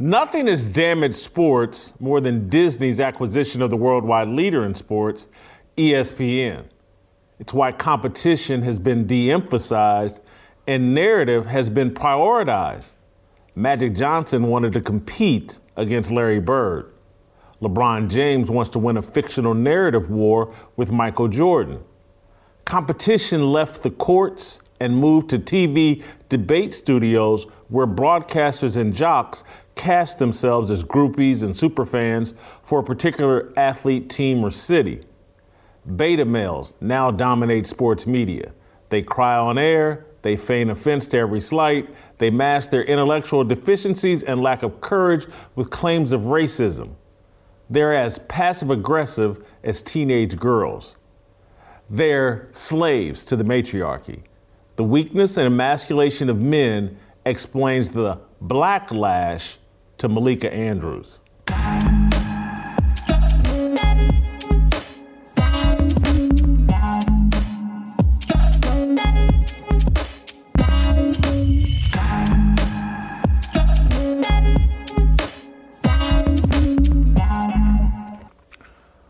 Nothing has damaged sports more than Disney's acquisition of the worldwide leader in sports, ESPN. It's why competition has been de emphasized and narrative has been prioritized. Magic Johnson wanted to compete against Larry Bird. LeBron James wants to win a fictional narrative war with Michael Jordan. Competition left the courts and moved to TV debate studios where broadcasters and jocks cast themselves as groupies and superfans for a particular athlete, team, or city. Beta males now dominate sports media. They cry on air, they feign offense to every slight, they mask their intellectual deficiencies and lack of courage with claims of racism. They're as passive aggressive as teenage girls. They're slaves to the matriarchy. The weakness and emasculation of men explains the blacklash to Malika Andrews.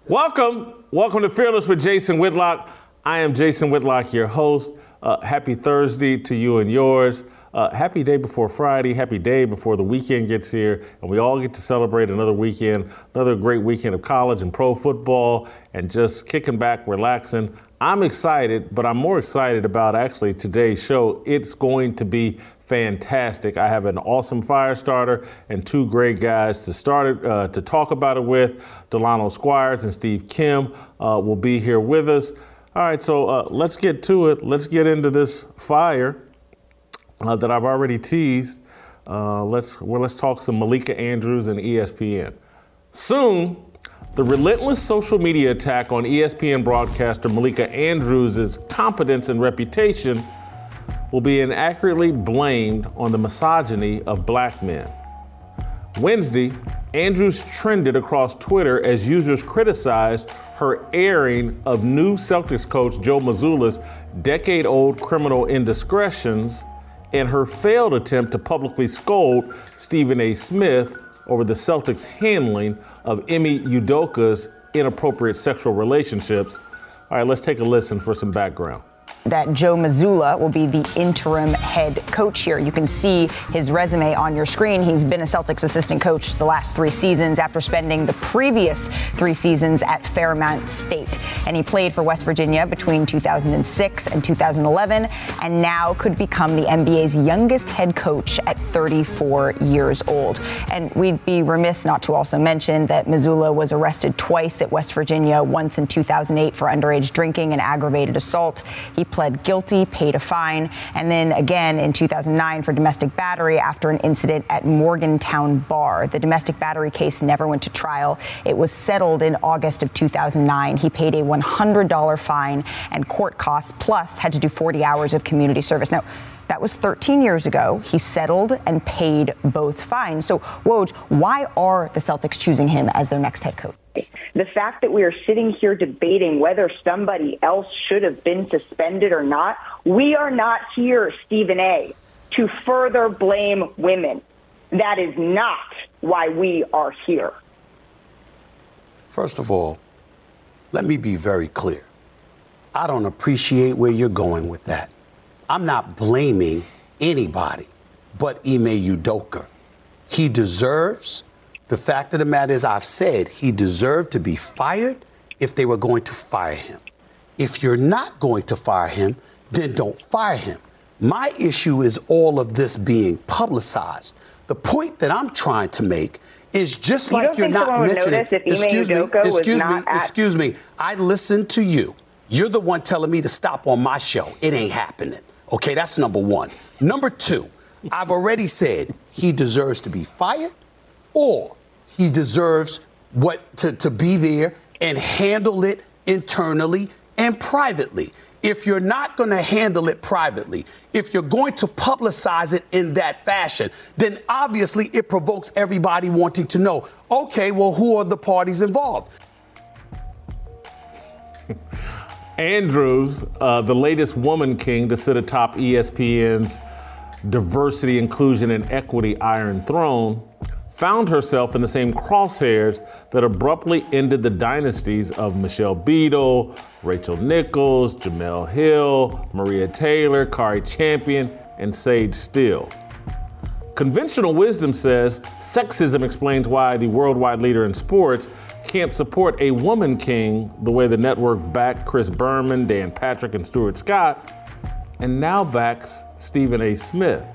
Welcome, welcome to Fearless with Jason Whitlock. I am Jason Whitlock, your host. Uh, happy Thursday to you and yours. Uh, happy day before Friday, happy day before the weekend gets here, and we all get to celebrate another weekend, another great weekend of college and pro football, and just kicking back, relaxing. I'm excited, but I'm more excited about actually today's show. It's going to be fantastic. I have an awesome fire starter and two great guys to start it, uh, to talk about it with. Delano Squires and Steve Kim uh, will be here with us. All right, so uh, let's get to it. Let's get into this fire uh, that I've already teased. Uh, let's well, let's talk some Malika Andrews and ESPN. Soon, the relentless social media attack on ESPN broadcaster Malika Andrews' competence and reputation will be inaccurately blamed on the misogyny of black men. Wednesday, Andrews trended across Twitter as users criticized her airing of new Celtics coach Joe Mazzulla's decade old criminal indiscretions and her failed attempt to publicly scold Stephen A. Smith over the Celtics' handling of Ime Udoka's inappropriate sexual relationships. All right, let's take a listen for some background that Joe Mazzulla will be the interim head coach here. You can see his resume on your screen. He's been a Celtics assistant coach the last three seasons after spending the previous three seasons at Fairmont State. And he played for West Virginia between 2006 and 2011 and now could become the NBA's youngest head coach at 34 years old. And we'd be remiss not to also mention that Mazzulla was arrested twice at West Virginia, once in 2008 for underage drinking and aggravated assault. He pled guilty, paid a fine, and then again in 2009 for domestic battery after an incident at Morgantown Bar. The domestic battery case never went to trial. It was settled in August of 2009. He paid a $100 fine and court costs, plus had to do 40 hours of community service. Now, that was 13 years ago. He settled and paid both fines. So, Woj, why are the Celtics choosing him as their next head coach? The fact that we are sitting here debating whether somebody else should have been suspended or not, we are not here, Stephen A., to further blame women. That is not why we are here. First of all, let me be very clear. I don't appreciate where you're going with that. I'm not blaming anybody but Ime Udoka. He deserves, the fact of the matter is, I've said he deserved to be fired if they were going to fire him. If you're not going to fire him, then don't fire him. My issue is all of this being publicized. The point that I'm trying to make is just you like you're not mentioning. excuse me, excuse me, excuse me. I listened to you. You're the one telling me to stop on my show. It ain't happening. Okay, that's number one. Number two, I've already said he deserves to be fired or he deserves what to, to be there and handle it internally and privately. If you're not going to handle it privately, if you're going to publicize it in that fashion, then obviously it provokes everybody wanting to know okay, well, who are the parties involved? Andrews, uh, the latest woman king to sit atop ESPN's diversity, inclusion, and equity Iron Throne, found herself in the same crosshairs that abruptly ended the dynasties of Michelle Beadle, Rachel Nichols, Jemele Hill, Maria Taylor, Kari Champion, and Sage Steele. Conventional wisdom says sexism explains why the worldwide leader in sports can't support a woman king the way the network backed Chris Berman, Dan Patrick, and Stuart Scott, and now backs Stephen A. Smith.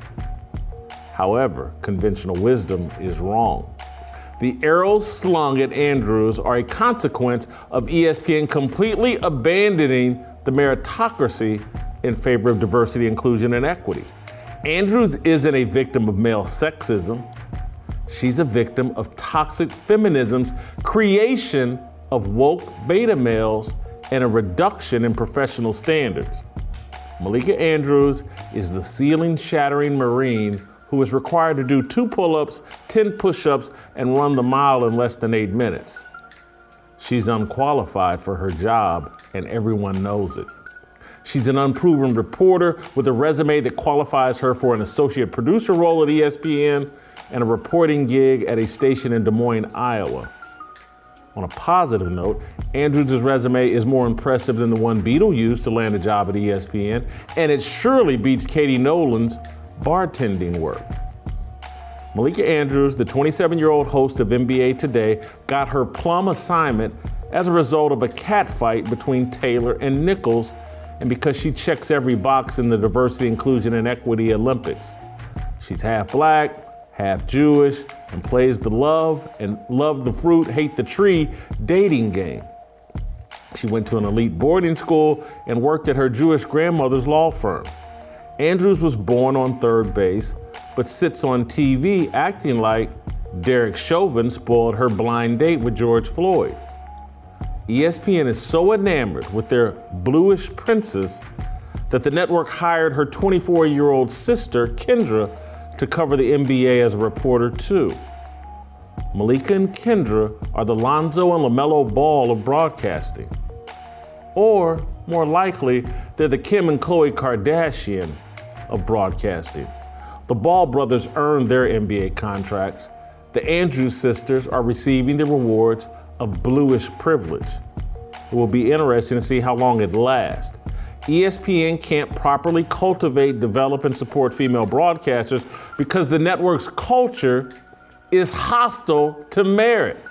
However, conventional wisdom is wrong. The arrows slung at Andrews are a consequence of ESPN completely abandoning the meritocracy in favor of diversity, inclusion, and equity. Andrews isn't a victim of male sexism. She's a victim of toxic feminism's creation of woke beta males and a reduction in professional standards. Malika Andrews is the ceiling shattering Marine who is required to do two pull ups, 10 push ups, and run the mile in less than eight minutes. She's unqualified for her job, and everyone knows it. She's an unproven reporter with a resume that qualifies her for an associate producer role at ESPN and a reporting gig at a station in Des Moines, Iowa. On a positive note, Andrews' resume is more impressive than the one Beadle used to land a job at ESPN, and it surely beats Katie Nolan's bartending work. Malika Andrews, the 27 year old host of NBA Today, got her plum assignment as a result of a catfight between Taylor and Nichols, and because she checks every box in the diversity, inclusion, and equity Olympics. She's half black, half Jewish, and plays the love and love the fruit, hate the tree dating game. She went to an elite boarding school and worked at her Jewish grandmother's law firm. Andrews was born on third base, but sits on TV acting like Derek Chauvin spoiled her blind date with George Floyd. ESPN is so enamored with their bluish princess that the network hired her 24 year old sister, Kendra, to cover the NBA as a reporter, too. Malika and Kendra are the Lonzo and LaMelo Ball of broadcasting. Or, more likely, they're the Kim and Khloe Kardashian of broadcasting. The Ball brothers earned their NBA contracts. The Andrews sisters are receiving the rewards of bluish privilege. It will be interesting to see how long it lasts. ESPN can't properly cultivate, develop, and support female broadcasters because the network's culture is hostile to merit.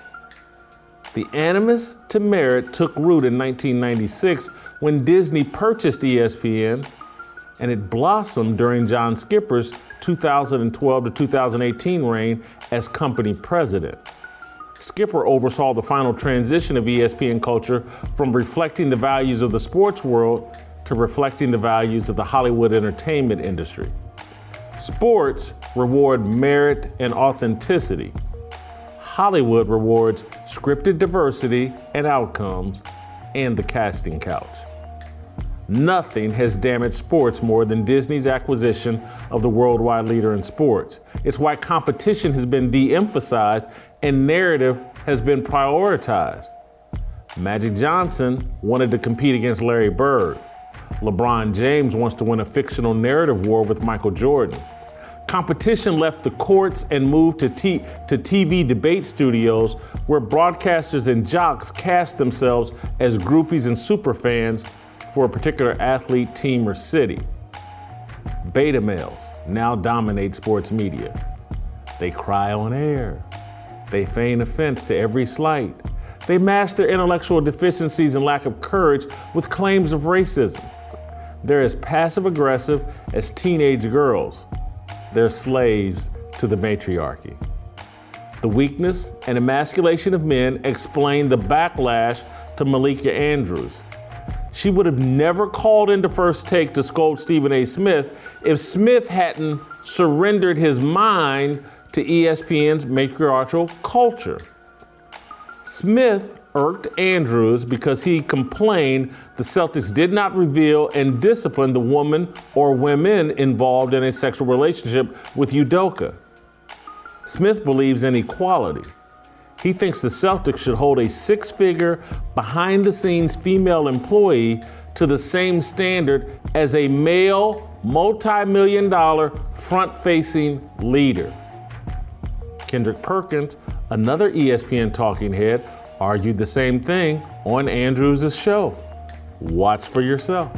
The animus to merit took root in 1996 when Disney purchased ESPN, and it blossomed during John Skipper's 2012 to 2018 reign as company president. Skipper oversaw the final transition of ESPN culture from reflecting the values of the sports world to reflecting the values of the Hollywood entertainment industry. Sports reward merit and authenticity. Hollywood rewards scripted diversity and outcomes and the casting couch. Nothing has damaged sports more than Disney's acquisition of the worldwide leader in sports. It's why competition has been de emphasized and narrative has been prioritized. Magic Johnson wanted to compete against Larry Bird. LeBron James wants to win a fictional narrative war with Michael Jordan. Competition left the courts and moved to, t- to TV debate studios where broadcasters and jocks cast themselves as groupies and superfans for a particular athlete, team, or city. Beta males now dominate sports media. They cry on air. They feign offense to every slight. They mask their intellectual deficiencies and lack of courage with claims of racism. They're as passive aggressive as teenage girls. They're slaves to the matriarchy. The weakness and emasculation of men explain the backlash to Malika Andrews. She would have never called into first take to scold Stephen A. Smith if Smith hadn't surrendered his mind to ESPN's matriarchal culture. Smith irked Andrews because he complained the Celtics did not reveal and discipline the woman or women involved in a sexual relationship with Udoka. Smith believes in equality. He thinks the Celtics should hold a six figure, behind the scenes female employee to the same standard as a male, multi million dollar, front facing leader. Kendrick Perkins, another ESPN talking head, argued the same thing on Andrews' show. Watch for yourself.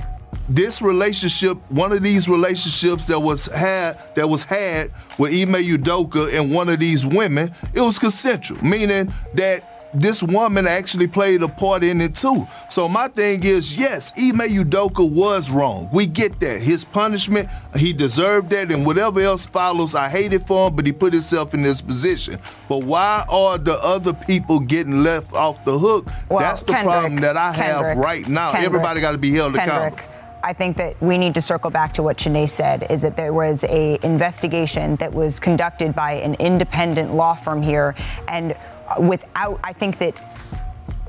This relationship, one of these relationships that was had that was had with Ime Udoka and one of these women, it was consensual, meaning that this woman actually played a part in it too. So my thing is, yes, Ime Udoka was wrong. We get that. His punishment, he deserved that, and whatever else follows, I hate it for him, but he put himself in this position. But why are the other people getting left off the hook? Well, That's the Kendrick, problem that I have Kendrick, right now. Kendrick, Everybody got to be held accountable. I think that we need to circle back to what Chiney said is that there was a investigation that was conducted by an independent law firm here and without I think that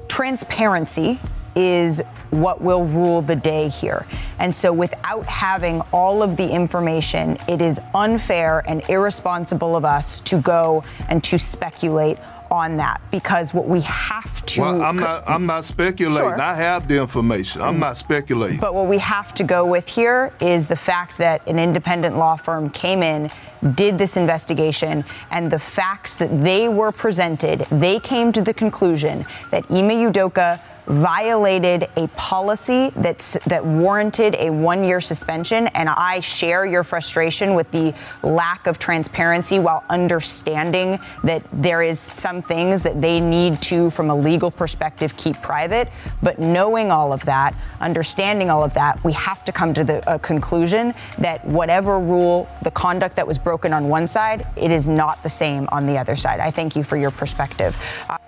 transparency is what will rule the day here. And so, without having all of the information, it is unfair and irresponsible of us to go and to speculate on that because what we have to Well, I'm not. I'm not speculating. Sure. I have the information. I'm not speculating. But what we have to go with here is the fact that an independent law firm came in, did this investigation, and the facts that they were presented, they came to the conclusion that Ime Udoka violated a policy that's, that warranted a one year suspension. And I share your frustration with the lack of transparency while understanding that there is some things that they need to, from a legal perspective, keep private. But knowing all of that, understanding all of that, we have to come to the a conclusion that whatever rule, the conduct that was broken on one side, it is not the same on the other side. I thank you for your perspective. Uh,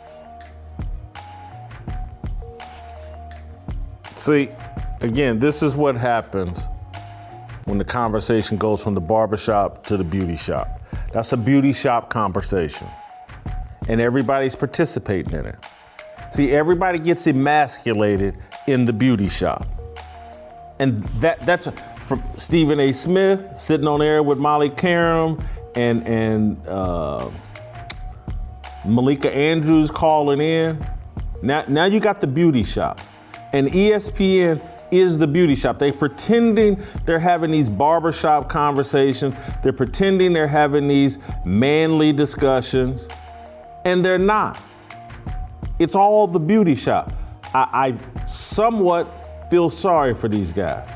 See, again, this is what happens when the conversation goes from the barbershop to the beauty shop. That's a beauty shop conversation. And everybody's participating in it. See, everybody gets emasculated in the beauty shop. And that that's from Stephen A. Smith sitting on air with Molly Qerim and and uh, Malika Andrews calling in. Now, now you got the beauty shop. And ESPN is the beauty shop. They're pretending they're having these barbershop conversations. They're pretending they're having these manly discussions. And they're not. It's all the beauty shop. I, I somewhat feel sorry for these guys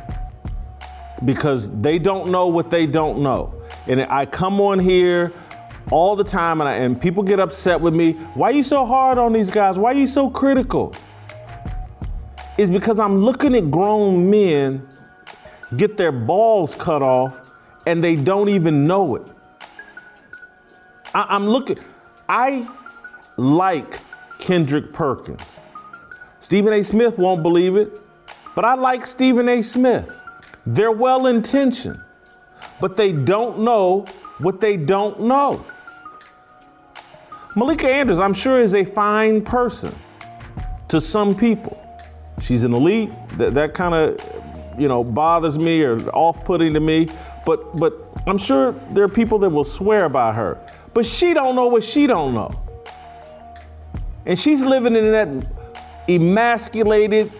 because they don't know what they don't know. And I come on here all the time and, I, and people get upset with me. Why are you so hard on these guys? Why are you so critical? It's because I'm looking at grown men get their balls cut off and they don't even know it. I, I'm looking, I like Kendrick Perkins. Stephen A. Smith won't believe it, but I like Stephen A. Smith. They're well intentioned, but they don't know what they don't know. Malika Andrews, I'm sure, is a fine person to some people. She's an elite. That, that kind of, you know, bothers me or off-putting to me. But but I'm sure there are people that will swear by her. But she don't know what she don't know. And she's living in that emasculated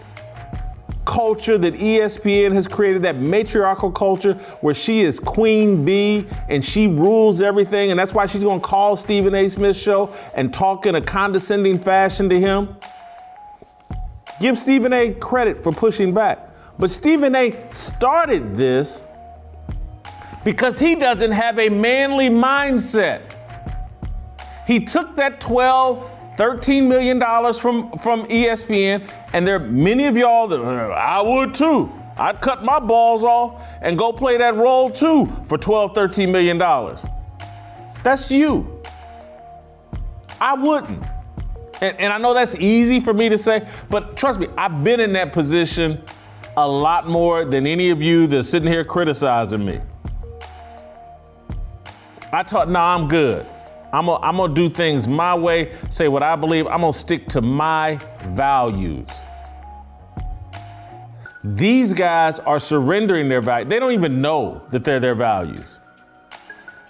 culture that ESPN has created, that matriarchal culture where she is queen bee and she rules everything. And that's why she's going to call Stephen A. Smith's show and talk in a condescending fashion to him. Give Stephen A. credit for pushing back. But Stephen A. started this because he doesn't have a manly mindset. He took that 12, 13 million dollars from, from ESPN, and there are many of y'all that I would too. I'd cut my balls off and go play that role too for 12, 13 million dollars. That's you. I wouldn't. And, and I know that's easy for me to say, but trust me, I've been in that position a lot more than any of you that's sitting here criticizing me. I taught, no, I'm good. I'm gonna, I'm gonna do things my way, say what I believe. I'm gonna stick to my values. These guys are surrendering their values. They don't even know that they're their values.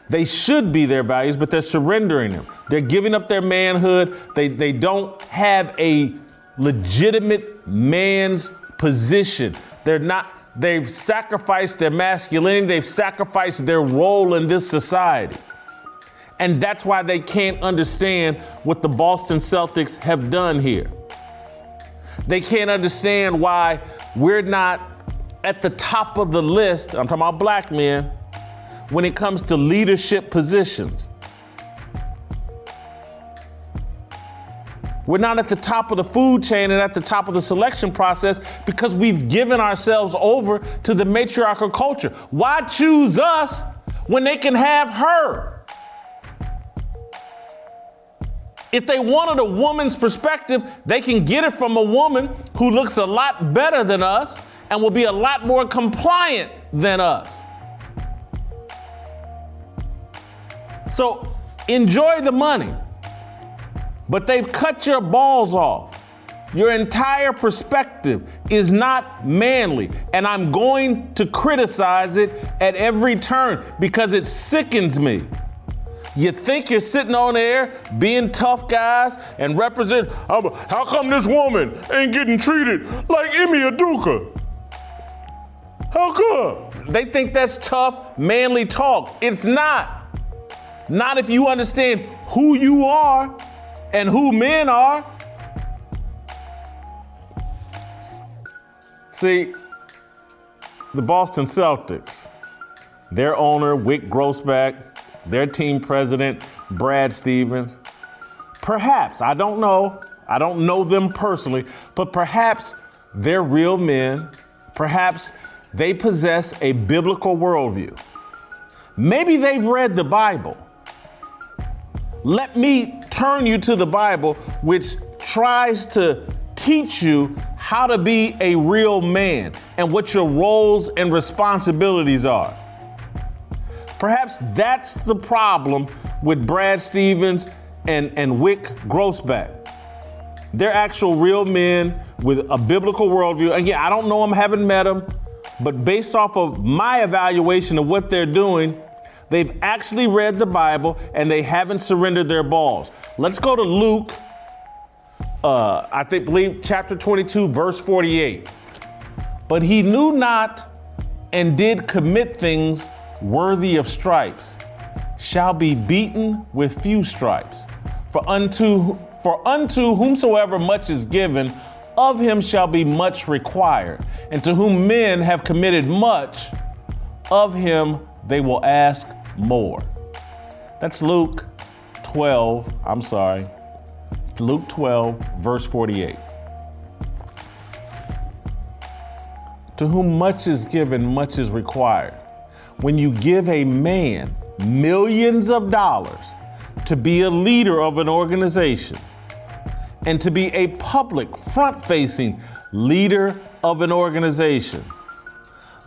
They should be their values, but they're surrendering them. They're giving up their manhood. They, they don't have a legitimate man's position. They're not, they've sacrificed their masculinity, they've sacrificed their role in this society. And that's why they can't understand what the Boston Celtics have done here. They can't understand why we're not at the top of the list. I'm talking about black men when it comes to leadership positions. We're not at the top of the food chain and at the top of the selection process because we've given ourselves over to the matriarchal culture. Why choose us when they can have her? If they wanted a woman's perspective, they can get it from a woman who looks a lot better than us and will be a lot more compliant than us. So enjoy the money, but they've cut your balls off. Your entire perspective is not manly, and I'm going to criticize it at every turn because it sickens me. You think you're sitting on air being tough guys and represent. How come this woman ain't getting treated like Ime Udoka? How come? They think that's tough, manly talk. It's not. Not if you understand who you are and who men are. See, the Boston Celtics, their owner, Wyc Grousbeck, their team president, Brad Stevens. Perhaps, I don't know, I don't know them personally, but perhaps they're real men. Perhaps they possess a biblical worldview. Maybe they've read the Bible. Let me turn you to the Bible, which tries to teach you how to be a real man and what your roles and responsibilities are. Perhaps that's the problem with Brad Stevens and, and Wyc Grousbeck. They're actual real men with a biblical worldview. Again, I don't know them, haven't met them, but based off of my evaluation of what they're doing, they've actually read the Bible and they haven't surrendered their balls. Let's go to Luke, uh, I think, believe chapter 22, verse 48. But he knew not and did commit things worthy of stripes shall be beaten with few stripes. For unto for unto whomsoever much is given, of him shall be much required. And to whom men have committed much, of him they will ask more. That's Luke 12, I'm sorry, Luke 12, verse 48. To whom much is given, much is required when you give a man millions of dollars to be a leader of an organization and to be a public, front facing leader of an organization,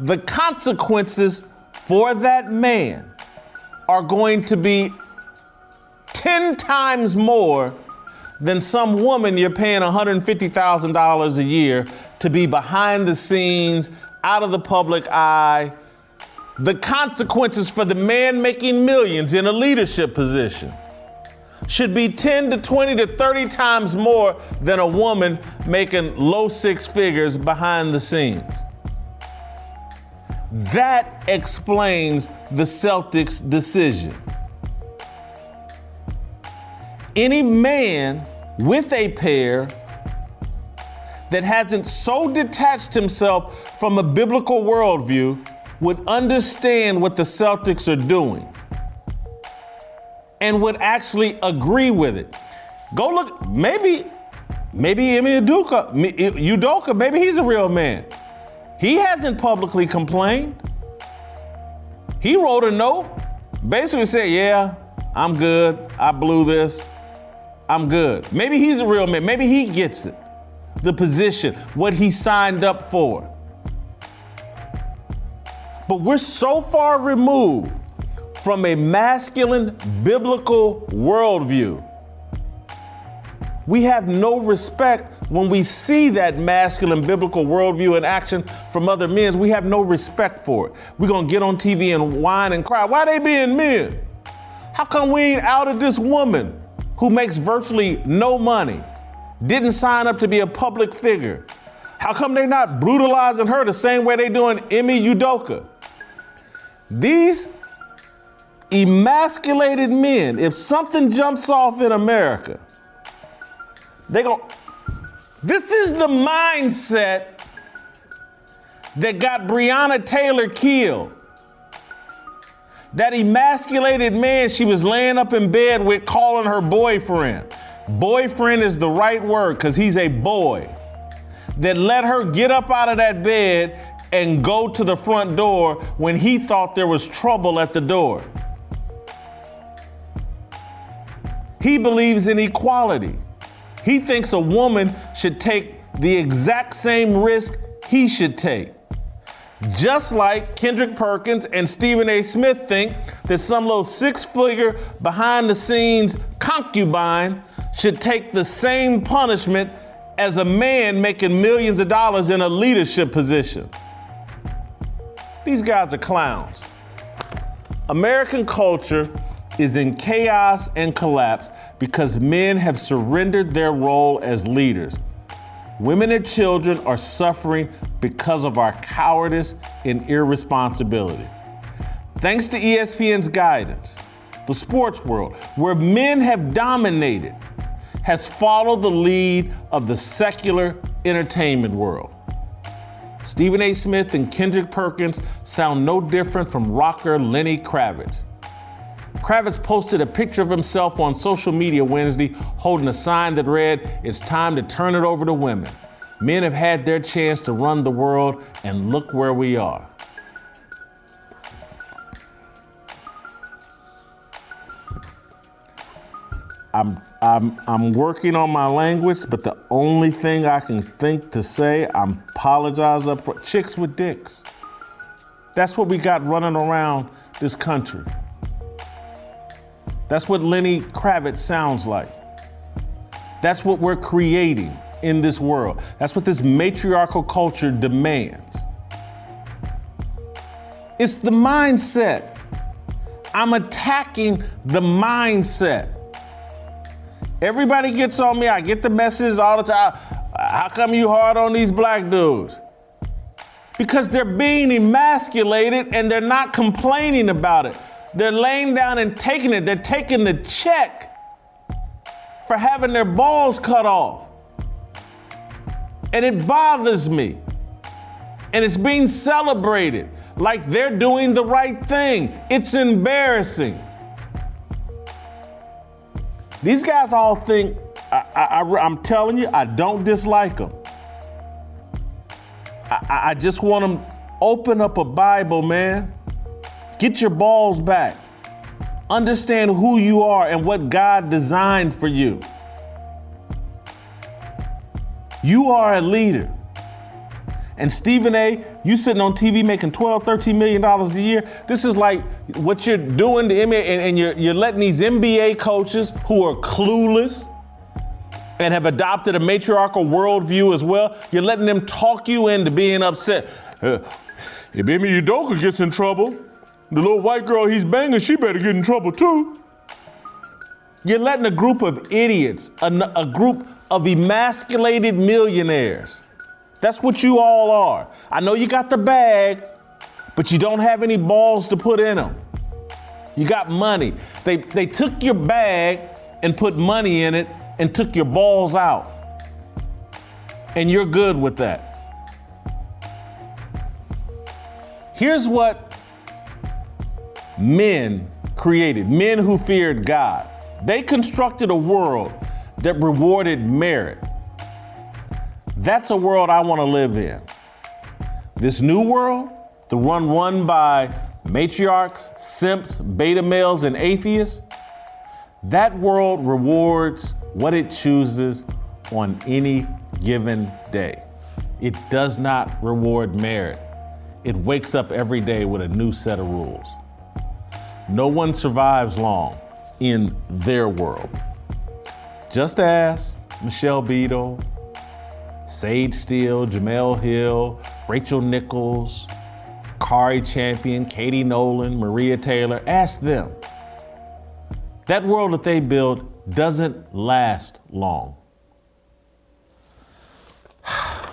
the consequences for that man are going to be 10 times more than some woman you're paying $150,000 a year to be behind the scenes, out of the public eye the consequences for the man making millions in a leadership position should be 10 to 20 to 30 times more than a woman making low six figures behind the scenes. That explains the Celtics' decision. Any man with a pair that hasn't so detached himself from a biblical worldview would understand what the Celtics are doing and would actually agree with it. Go look, maybe, maybe Ime Udoka, Udoka, maybe he's a real man. He hasn't publicly complained. He wrote a note, basically said, Yeah, I'm good. I blew this. I'm good. Maybe he's a real man. Maybe he gets it. The position, what he signed up for. But we're so far removed from a masculine biblical worldview. We have no respect when we see that masculine biblical worldview in action from other men. We have no respect for it. We're gonna get on TV and whine and cry. Why are they being men? How come we ain't out of this woman who makes virtually no money, didn't sign up to be a public figure? How come they not brutalizing her the same way they doing Ime Udoka? These emasculated men, if something jumps off in America, they go, this is the mindset that got Breonna Taylor killed. That emasculated man she was laying up in bed with calling her boyfriend. Boyfriend is the right word because he's a boy. That let her get up out of that bed and go to the front door when he thought there was trouble at the door. He believes in equality. He thinks a woman should take the exact same risk he should take. Just like Kendrick Perkins and Stephen A. Smith think that some little six figure behind the scenes concubine should take the same punishment as a man making millions of dollars in a leadership position. These guys are clowns. American culture is in chaos and collapse because men have surrendered their role as leaders. Women and children are suffering because of our cowardice and irresponsibility. Thanks to ESPN's guidance, the sports world, where men have dominated, has followed the lead of the secular entertainment world. Stephen A. Smith and Kendrick Perkins sound no different from rocker Lenny Kravitz. Kravitz posted a picture of himself on social media Wednesday holding a sign that read, It's time to turn it over to women. Men have had their chance to run the world, and look where we are. I'm, I'm, I'm working on my language, but the only thing I can think to say, I'm apologize up for chicks with dicks. That's what we got running around this country. That's what Lenny Kravitz sounds like. That's what we're creating in this world. That's what this matriarchal culture demands. It's the mindset. I'm attacking the mindset. Everybody gets on me. I get the messages all the time. How come you hard on these black dudes? Because they're being emasculated and they're not complaining about it. They're laying down and taking it. They're taking the check for having their balls cut off. And it bothers me. And it's being celebrated like they're doing the right thing. It's embarrassing. These guys all think, I, am telling you, I don't dislike them. I, I just want them open up a Bible, man. Get your balls back. Understand who you are and what God designed for you. You are a leader. And Stephen A., you sitting on TV making 12, 13 million dollars a year. This is like what you're doing to NBA, and, and you're, you're letting these NBA coaches who are clueless and have adopted a matriarchal worldview as well, you're letting them talk you into being upset. Uh, if Ime Udoka gets in trouble, the little white girl he's banging, she better get in trouble too. You're letting a group of idiots, a, a group of emasculated millionaires, that's what you all are. I know you got the bag, but you don't have any balls to put in them. You got money. They, they took your bag and put money in it and took your balls out. And you're good with that. Here's what men created men who feared God. They constructed a world that rewarded merit. That's a world I want to live in. This new world, the one run by matriarchs, simps, beta males, and atheists, that world rewards what it chooses on any given day. It does not reward merit. It wakes up every day with a new set of rules. No one survives long in their world. Just ask Michelle Beadle, Sage Steele, Jemele Hill, Rachel Nichols, Kari Champion, Katie Nolan, Maria Taylor. Ask them. That world that they built doesn't last long.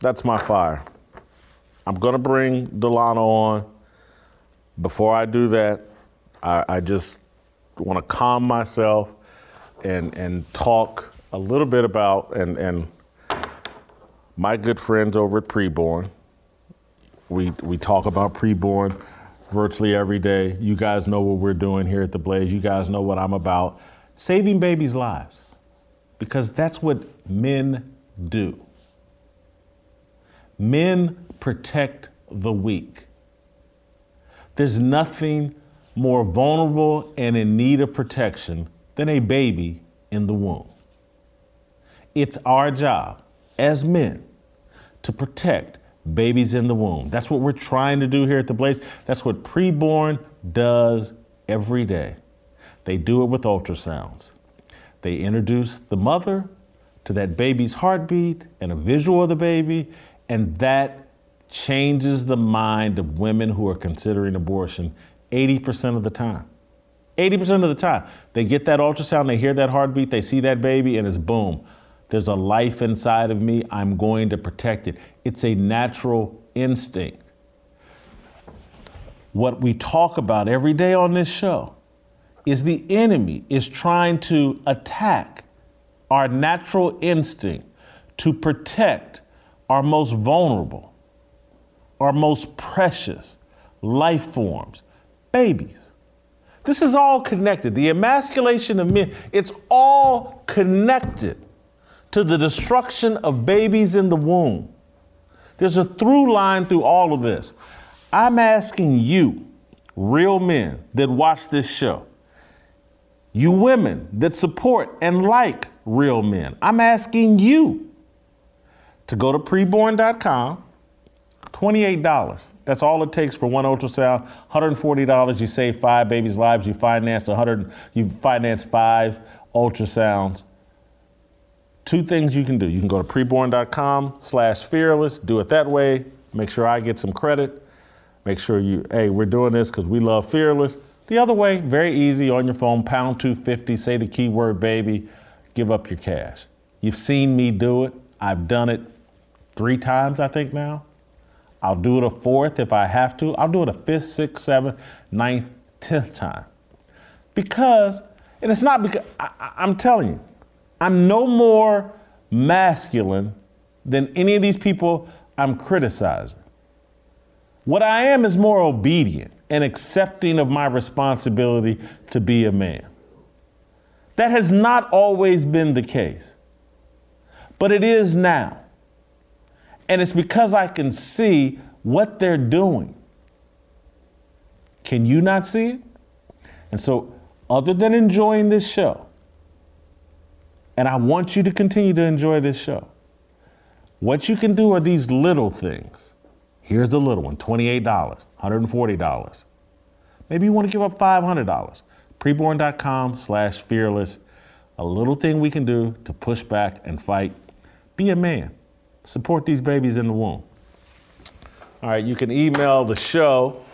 That's my fire. I'm gonna bring Delano on. Before I do that, I, I just want to calm myself and and talk a little bit about and and my good friends over at Preborn. We we talk about Preborn virtually every day. You guys know what we're doing here at the Blaze. You guys know what I'm about. Saving babies' lives. Because that's what men do. Men protect the weak. There's nothing more vulnerable and in need of protection than a baby in the womb. It's our job as men to protect babies in the womb. That's what we're trying to do here at the Blaze. That's what preborn does every day. They do it with ultrasounds. They introduce the mother to that baby's heartbeat and a visual of the baby, and that changes the mind of women who are considering abortion 80% of the time. 80% of the time. They get that ultrasound, they hear that heartbeat, they see that baby, and it's boom. There's a life inside of me. I'm going to protect it. It's a natural instinct. What we talk about every day on this show is the enemy is trying to attack our natural instinct to protect our most vulnerable, our most precious life forms, babies. This is all connected. The emasculation of men, it's all connected to the destruction of babies in the womb. There's a through line through all of this. I'm asking you, real men that watch this show, you women that support and like real men, I'm asking you to go to preborn.com, $28. That's all it takes for one ultrasound. $140, you save five babies' lives. You finance 100, you finance five ultrasounds two things you can do. You can go to preborn.com slash fearless, do it that way, make sure I get some credit, make sure you, hey, we're doing this because we love fearless. The other way, very easy on your phone, pound 250, say the keyword baby, give up your cash. You've seen me do it. I've done it three times, I think now. I'll do it a fourth if I have to. I'll do it a fifth, sixth, seventh, ninth, tenth time. Because, and it's not because, I, I'm telling you, I'm no more masculine than any of these people I'm criticizing. What I am is more obedient and accepting of my responsibility to be a man. That has not always been the case, but it is now. And it's because I can see what they're doing. Can you not see it? And so, other than enjoying this show, and I want you to continue to enjoy this show. What you can do are these little things. Here's the little one $28, $140. Maybe you want to give up $500. Preborn.com slash fearless. A little thing we can do to push back and fight. Be a man. Support these babies in the womb. All right, you can email the show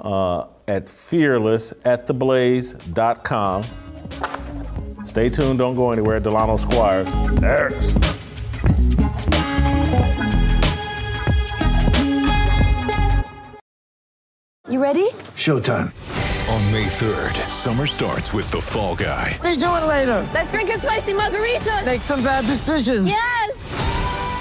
uh, at fearless at theblaze.com. Stay tuned, don't go anywhere. Delano Squires. There it is. You ready? Showtime. On May 3rd, summer starts with The Fall Guy. Let's do it later. Let's drink a spicy margarita. Make some bad decisions. Yes.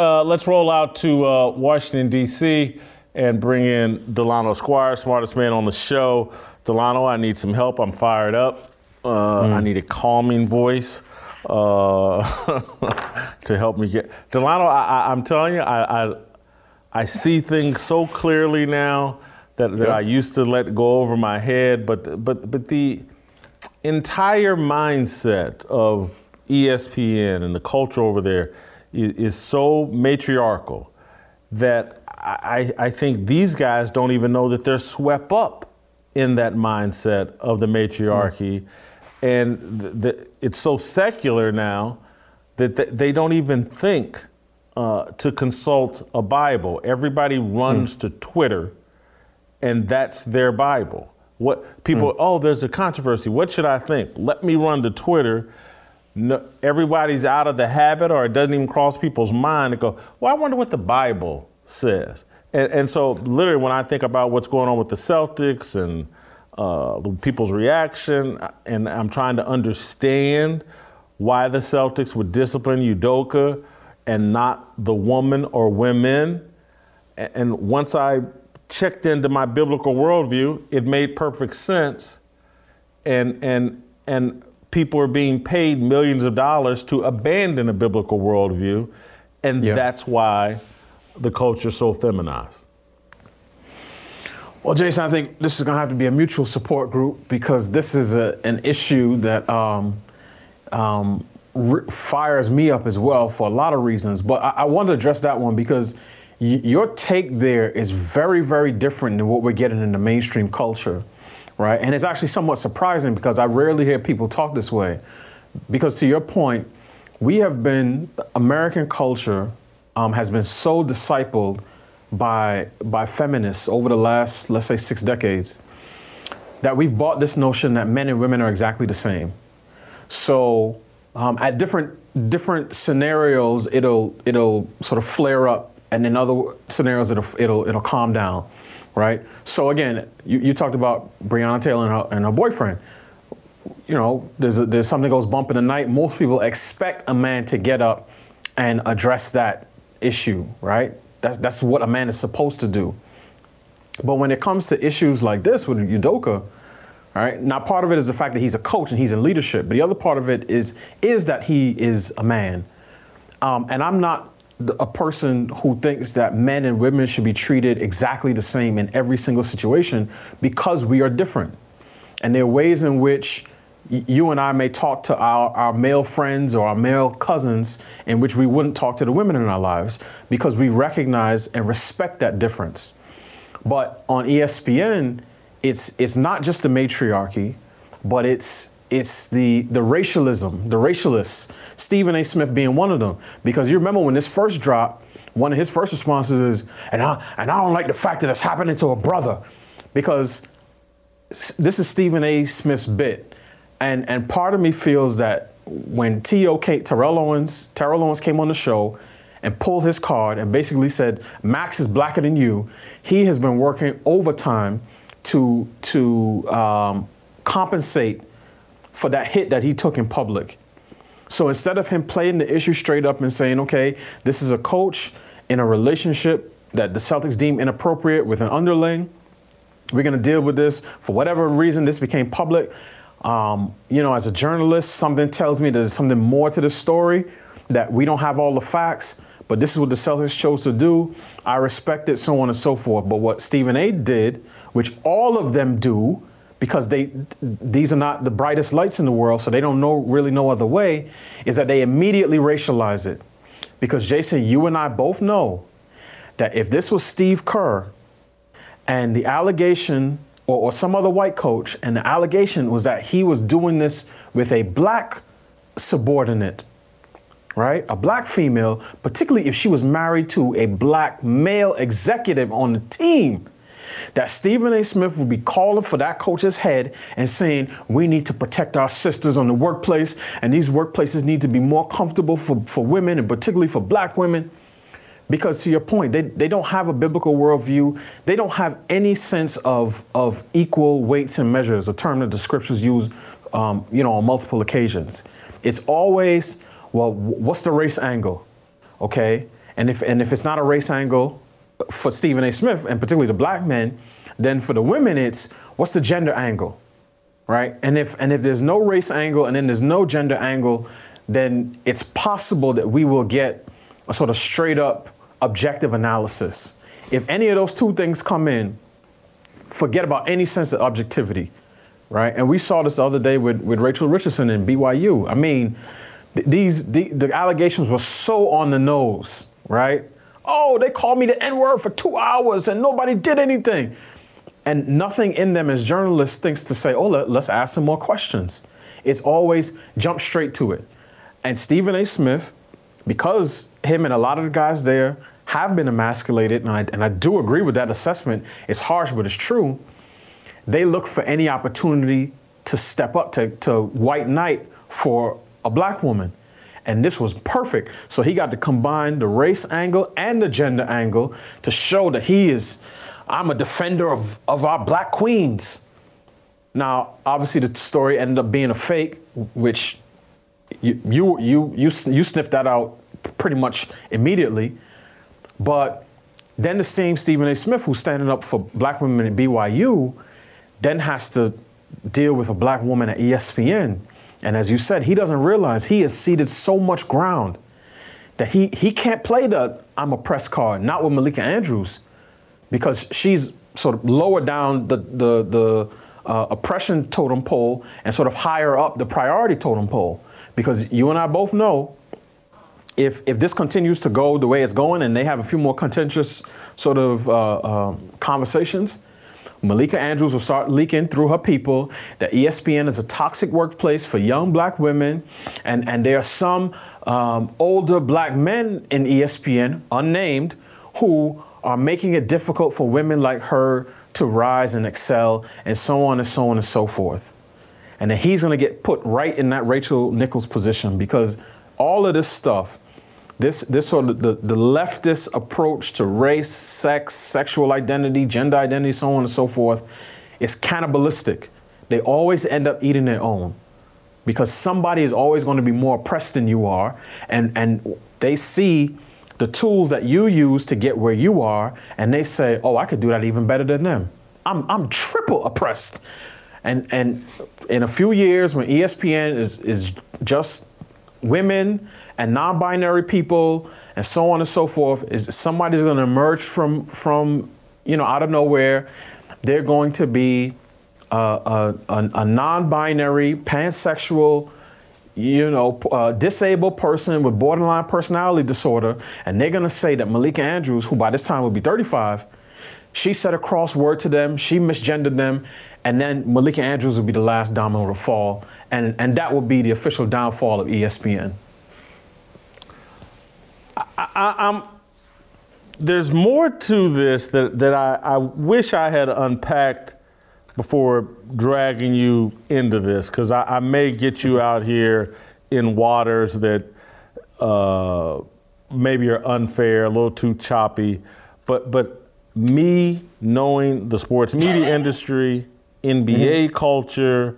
Uh, let's roll out to uh, Washington, D.C. and bring in Delano Squire, smartest man on the show. Delano, I need some help. I'm fired up. Uh, I need a calming voice uh, to help me get. Delano, I, I, I'm telling you, I, I, I see things so clearly now that, that I used to let go over my head. But, but, but the entire mindset of ESPN and the culture over there is, is so matriarchal that I, I think these guys don't even know that they're swept up in that mindset of the matriarchy. And th- th- it's so secular now that th- they don't even think uh, to consult a Bible. Everybody runs to Twitter, and that's their Bible. What people? Oh, there's a controversy. What should I think? Let me run to Twitter. No, everybody's out of the habit, or it doesn't even cross people's mind to go. Well, I wonder what the Bible says. And, and so, literally, when I think about what's going on with the Celtics and uh, people's reaction, and I'm trying to understand why the Celtics would discipline Udoka and not the woman or women. And once I checked into my biblical worldview, it made perfect sense. And and and people are being paid millions of dollars to abandon a biblical worldview, and Yeah. that's why the culture is so feminized. Well, Jason, I think this is going to have to be a mutual support group because this is a, an issue that um, um, re- fires me up as well for a lot of reasons. But I, I want to address that one because y- your take there is very, very different than what we're getting in the mainstream culture, right? And it's actually somewhat surprising because I rarely hear people talk this way. Because to your point, we have been American culture um, has been so discipled by by feminists over the last let's say six decades that we've bought this notion that men and women are exactly the same. So um, at different different scenarios, it'll it'll sort of flare up, and in other scenarios, it'll it'll it'll calm down, right? So again, you, you talked about Breonna Taylor and her, and her boyfriend. You know, there's a, there's something goes bump in the night. Most people expect a man to get up and address that issue, right? That's that's what a man is supposed to do. But when it comes to issues like this with Udoka, right, now part of it is the fact that he's a coach and he's in leadership, but the other part of it is is that he is a man. Um, and I'm not a person who thinks that men and women should be treated exactly the same in every single situation because we are different. And there are ways in which you and I may talk to our, our male friends or our male cousins in which we wouldn't talk to the women in our lives because we recognize and respect that difference. But on ESPN, it's it's not just the matriarchy, but it's it's the the racialism, the racialists. Stephen A. Smith being one of them, because you remember when this first dropped, one of his first responses is, and I and I don't like the fact that it's happening to a brother, because this is Stephen A. Smith's bit, and and part of me feels that when T.O.K. Terrell Owens Terrell Owens came on the show and pulled his card and basically said Max is blacker than you, he has been working overtime to to um, compensate for that hit that he took in public. So instead of him playing the issue straight up and saying, okay, this is a coach in a relationship that the Celtics deem inappropriate with an underling, we're going to deal with this. For whatever reason this became public. Um, you know as a journalist something tells me there's something more to the story that we don't have all the facts but this is what the celtics chose to do. I respect it so on and so forth. But what stephen a did which all of them do because they these are not the brightest lights in the world so they don't know really no other way is that they immediately racialize it. Because jason you and i both know that if this was steve kerr and the allegation or, or some other white coach and the allegation was that he was doing this with a black subordinate right a black female particularly if she was married to a black male executive on the team that Stephen A. Smith would be calling for that coach's head and saying, we need to protect our sisters on the workplace, and these workplaces need to be more comfortable for, for women, and particularly for black women. Because to your point, they, they don't have a biblical worldview. They don't have any sense of, of equal weights and measures, a term that the scriptures use um, you know, on multiple occasions. It's always, well, what's the race angle? Okay? And if, and if it's not a race angle, for Stephen A. Smith and particularly the black men, then for the women it's what's the gender angle, right? And if and if there's no race angle and then there's no gender angle, then it's possible that we will get a sort of straight up objective analysis. If any of those two things come in, forget about any sense of objectivity, right? And we saw this the other day with, with Rachel Richardson and BYU. I mean, th- these the, the allegations were so on the nose, right? Oh, they called me the N word for two hours and nobody did anything. And nothing in them as journalists thinks to say, oh, let, let's ask some more questions. It's always jump straight to it. And Stephen A. Smith, because him and a lot of the guys there have been emasculated, and I, and I do agree with that assessment, it's harsh, but it's true. They look for any opportunity to step up to, to white knight for a black woman. And this was perfect. So he got to combine the race angle and the gender angle to show that he is, I'm a defender of, of our black queens. Now, obviously, the story ended up being a fake, which you you you you, you sniffed that out pretty much immediately. But then the same Stephen A. Smith, who's standing up for black women at BYU, then has to deal with a black woman at ESPN. And as you said, he doesn't realize he has ceded so much ground that he he can't play the I'm a press card, not with Malika Andrews, because she's sort of lower down the the the uh, oppression totem pole and sort of higher up the priority totem pole. Because you and I both know if if this continues to go the way it's going and they have a few more contentious sort of uh, um, conversations, Malika Andrews will start leaking through her people that ESPN is a toxic workplace for young black women, and and there are some um, older black men in ESPN, unnamed, who are making it difficult for women like her to rise and excel, and so on and so on and so forth. And then he's going to get put right in that Rachel Nichols position because all of this stuff, this this sort of the, the leftist approach to race, sex, sexual identity, gender identity, so on and so forth, is cannibalistic. They always end up eating their own because somebody is always going to be more oppressed than you are, and and they see the tools that you use to get where you are, and they say, "Oh, I could do that even better than them." I'm I'm triple oppressed, and and in a few years when ESPN is is just women and non-binary people and so on and so forth, is somebody's going to emerge from from you know out of nowhere. They're going to be uh, a, a, a non-binary, pansexual you know, uh, disabled person with borderline personality disorder, and they're gonna say that Malika Andrews, who by this time will be 35, she said a cross word to them, she misgendered them, and then Malika Andrews will be the last domino to fall, and and that will be the official downfall of ESPN. I, I'm. There's more to this that, that I, I wish I had unpacked before dragging you into this, because I, I may get you out here in waters that uh, maybe are unfair, a little too choppy. But but me knowing the sports media industry, NBA culture,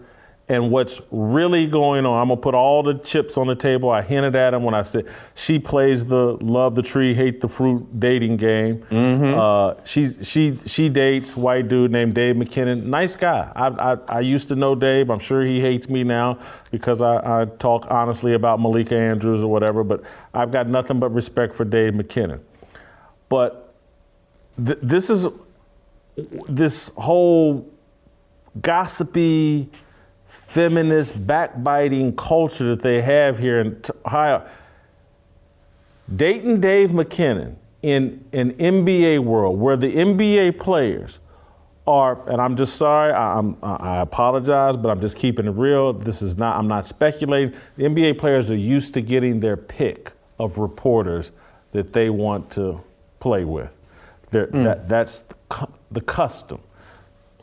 and what's really going on, I'm gonna put all the chips on the table. I hinted at him when I said she plays the love the tree, hate the fruit dating game. Uh, she's she she dates white dude named Dave McMenamin. Nice guy. I, I I used to know Dave. I'm sure he hates me now because I, I talk honestly about Malika Andrews or whatever. But I've got nothing but respect for Dave McMenamin. But th- this is this whole gossipy feminist backbiting culture that they have here in Ohio. Dayton Dave McMenamin in an NBA world where the NBA players are, and I'm just sorry, I, I'm, I apologize, but I'm just keeping it real. This is not, I'm not speculating. The NBA players are used to getting their pick of reporters that they want to play with. They're- mm. That, that's the the custom.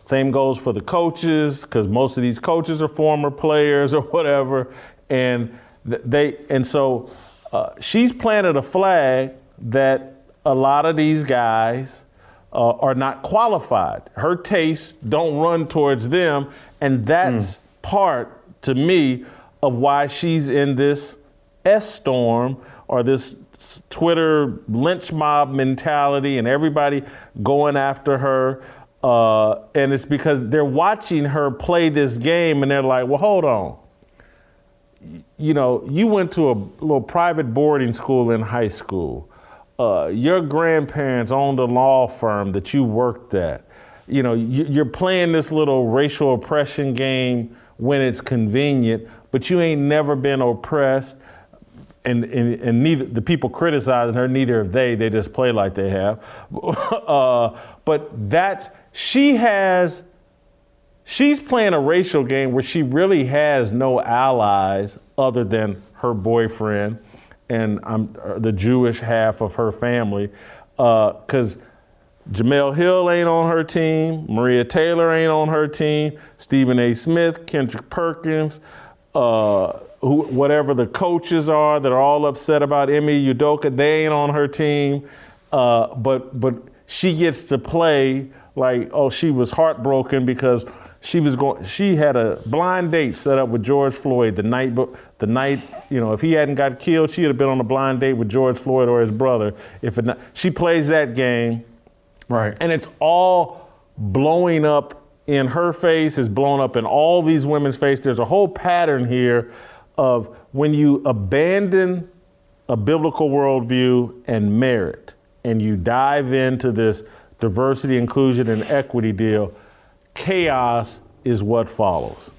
Same goes for the coaches, because most of these coaches are former players or whatever, and they and so uh, she's planted a flag that a lot of these guys uh, are not qualified. Her tastes don't run towards them, and that's part to me of why she's in this S storm or this Twitter lynch mob mentality and everybody going after her. Uh, and it's because they're watching her play this game and they're like, well, hold on. You know, you went to a little private boarding school in high school. Uh, your grandparents owned a law firm that you worked at. You know, you're playing this little racial oppression game when it's convenient, but you ain't never been oppressed. And, and, and neither the people criticizing her, neither have they. They just play like they have. uh, but that's she has she's playing a racial game where she really has no allies other than her boyfriend and um, the Jewish half of her family, because. Uh, Jemele Hill ain't on her team. Maria Taylor ain't on her team. Stephen A. Smith, Kendrick Perkins, uh, who, whatever the coaches are that are all upset about Ime Udoka, they ain't on her team. Uh, but but she gets to play like oh she was heartbroken because she was going she had a blind date set up with George Floyd the night the night you know if he hadn't got killed she'd have been on a blind date with George Floyd or his brother if it not, she plays that game Right. And it's all blowing up in her face, it's blown up in all these women's face. There's a whole pattern here of when you abandon a biblical worldview and merit, and you dive into this diversity, inclusion, and equity deal, chaos is what follows.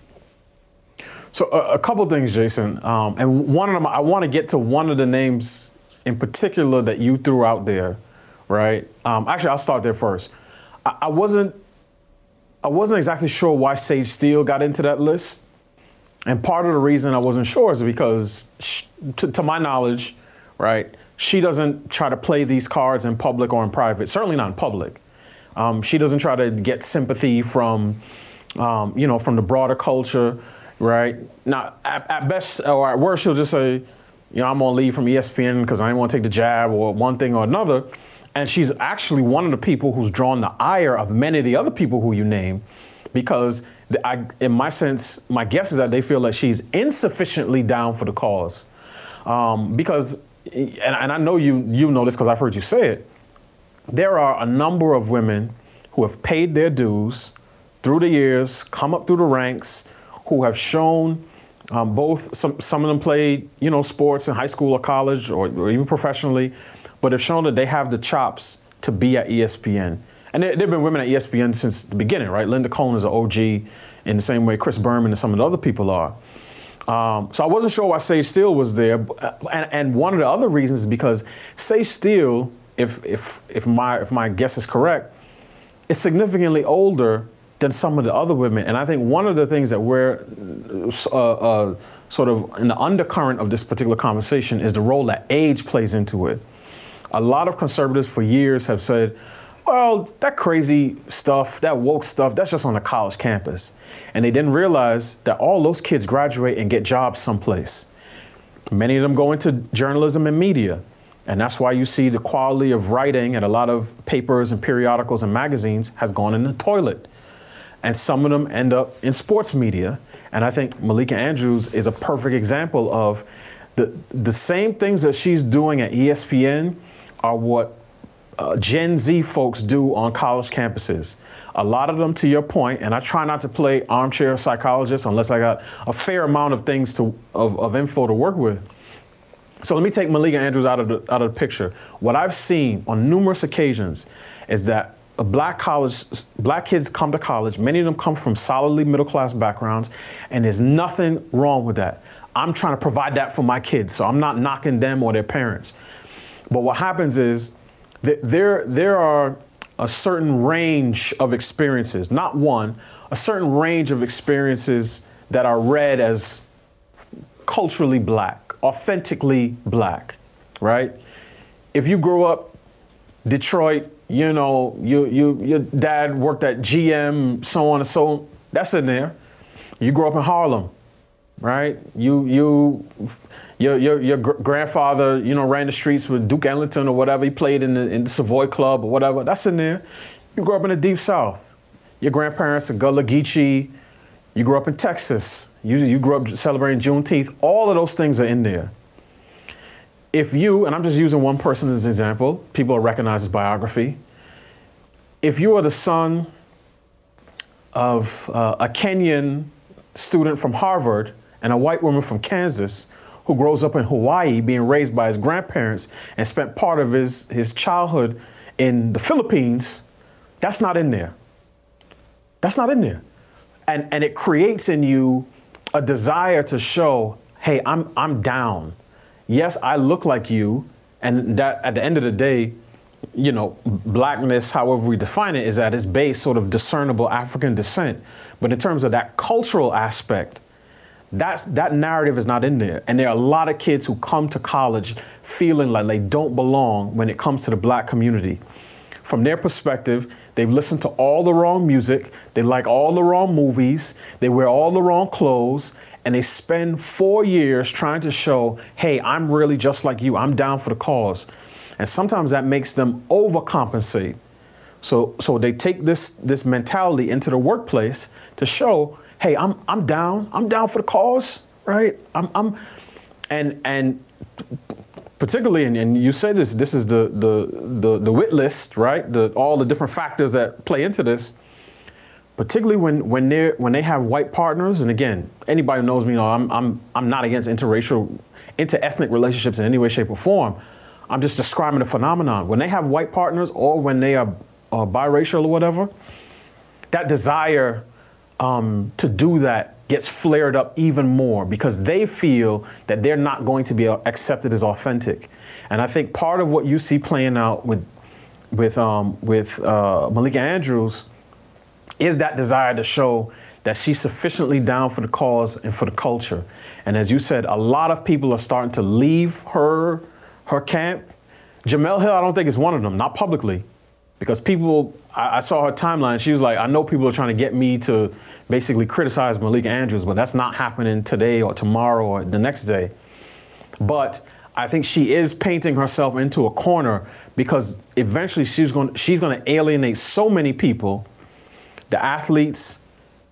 So a, a couple things, Jason, um, and one of them I want to get to one of the names in particular that you threw out there right? Um, actually, I'll start there first. I, I, wasn't I wasn't exactly sure why Sage Steele got into that list, and part of the reason I wasn't sure is because, she, to, to, my knowledge, right, she doesn't try to play these cards in public or in private. Certainly not in public. Um, she doesn't try to get sympathy from, um, you know, from the broader culture, right? Now, at, at best or at worst, she'll just say, you know, I'm gonna leave from ESPN because I didn't want to take the jab or one thing or another. And she's actually one of the people who's drawn the ire of many of the other people who you name because the, I, in my sense, my guess is that they feel that she's insufficiently down for the cause. Um, because, and, and I know you, you know this because I've heard you say it, there are a number of women who have paid their dues through the years, come up through the ranks, who have shown um, both some some of them played you know sports in high school or college or, or even professionally, but have shown that they have the chops to be at ESPN. And there, there have been women at ESPN since the beginning, right? Linda Cohn is an OG in the same way Chris Berman and some of the other people are. Um, so I wasn't sure why Sage Steele was there, and, and, one of the other reasons is because Sage Steele, if if if my if my guess is correct, is significantly older than some of the other women. And I think one of the things that we're uh, uh, sort of in the undercurrent of this particular conversation is the role that age plays into it a lot of conservatives for years have said, well, that crazy stuff, that woke stuff, that's just on a college campus. And they didn't realize that all those kids graduate and get jobs someplace. Many of them go into journalism and media. And that's why you see the quality of writing at a lot of papers and periodicals and magazines has gone in the toilet. And some of them end up in sports media. And I think Malika Andrews is a perfect example of the, the same things that she's doing at ESPN are what uh, Gen Z folks do on college campuses. A lot of them, to your point, and I try not to play armchair psychologist unless I got a fair amount of things to of, of info to work with. So let me take Malika Andrews out of the out of the picture. What I've seen on numerous occasions is that black college black kids come to college. Many of them come from solidly middle class backgrounds, and there's nothing wrong with that. I'm trying to provide that for my kids, so I'm not knocking them or their parents. But what happens is there, there are a certain range of experiences, not one, a certain range of experiences that are read as culturally black, authentically black, right? If you grew up Detroit, you know, you, you, your dad worked at GM, so on and so on, that's in there. You grew up in Harlem, right? You, you your your your grandfather, you know, ran the streets with Duke Ellington or whatever. He played in the in the Savoy Club or whatever. That's in there. You grew up in the deep South. Your grandparents are Gullah Geechee. You grew up in Texas. You you grew up celebrating Juneteenth. All of those things are in there. if you, and I'm just using one person as an example, people will recognize his biography. If you are the son of uh, a Kenyan student from Harvard and a white woman from Kansas who grows up in Hawaii being raised by his grandparents and spent part of his, his childhood in the Philippines, that's not in there. That's not in there. And, and it creates in you a desire to show, hey, I'm, I'm down. Yes, I look like you. And that at the end of the day, you know, blackness, however we define it, is at its base sort of discernible African descent. But in terms of that cultural aspect, that's that narrative is not in there. And there are a lot of kids who come to college feeling like they don't belong when it comes to the black community. From their perspective, they've listened to all the wrong music, they like all the wrong movies, they wear all the wrong clothes, and they spend four years trying to show, hey, I'm really just like you, I'm down for the cause. And sometimes that makes them overcompensate. So, so they take this, this mentality into the workplace to show, hey, I'm, I'm down, I'm down for the cause, right? I'm, I'm and, and particularly, and, and you say this, this is the, the, the, the wit list, right? The, all the different factors that play into this particularly when when they when they have white partners. And again, anybody who knows me, you know, I'm I'm I'm not against interracial, interethnic relationships in any way, shape, or form. I'm just describing a phenomenon. When they have white partners, or when they are uh, biracial or whatever, that desire um, to do that gets flared up even more because they feel that they're not going to be accepted as authentic. And I think part of what you see playing out with with um, with uh, Malika Andrews is that desire to show that she's sufficiently down for the cause and for the culture. And as you said, a lot of people are starting to leave her her camp. Jemele Hill, I don't think is one of them, not publicly, because people. I, I, saw her timeline. She was like, I know people are trying to get me to basically criticize Malika Andrews, but that's not happening today or tomorrow or the next day. But I think she is painting herself into a corner because eventually she's going she's going to alienate so many people the athletes,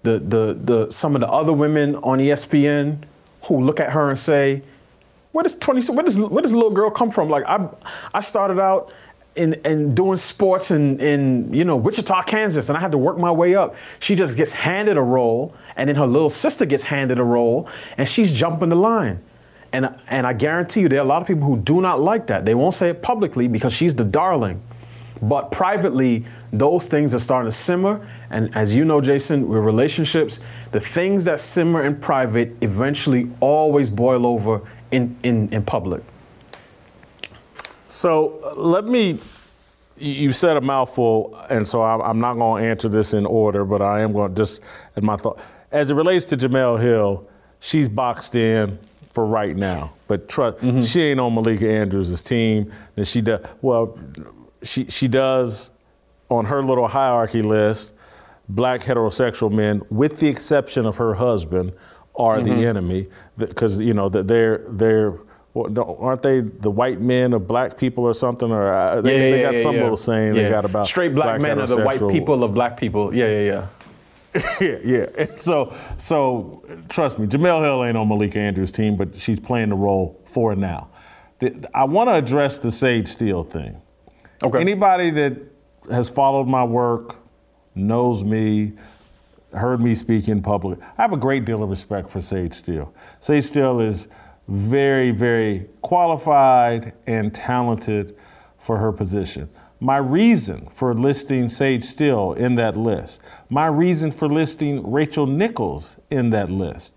the, the, the, some of the other women on ESPN who look at her and say, where does 20, where does, where does little girl come from? Like I, I started out in, in doing sports in, in, you know, Wichita, Kansas, and I had to work my way up. She just gets handed a role, and then her little sister gets handed a role, and she's jumping the line. And, and I guarantee you, there are a lot of people who do not like that. They won't say it publicly because she's the darling. But privately, those things are starting to simmer. And as you know, Jason, with relationships, the things that simmer in private eventually always boil over in, in, in public. So uh, let me, you said a mouthful, and so I'm not going to answer this in order, but I am going to just, in my thought, as it relates to Jemele Hill, she's boxed in for right now. But trust, mm-hmm. she ain't on Malika Andrews' team. And she does, well, she she does on her little hierarchy list, black heterosexual men, with the exception of her husband, are mm-hmm. the enemy because you know that they're they're aren't they the white men of black people or something or uh, they, yeah, they got yeah, some yeah. little saying they got about straight black, black men are the white people of black people yeah yeah yeah yeah, yeah. And so, so trust me, Jemele Hill ain't on Malika Andrews' team, but she's playing the role for now. The, I want to address the Sage Steele thing. Okay. Anybody that has followed my work knows me, heard me speak in public. I have a great deal of respect for Sage Steele. Sage Steele is very, very qualified and talented for her position. My reason for listing Sage Steele in that list, my reason for listing Rachel Nichols in that list,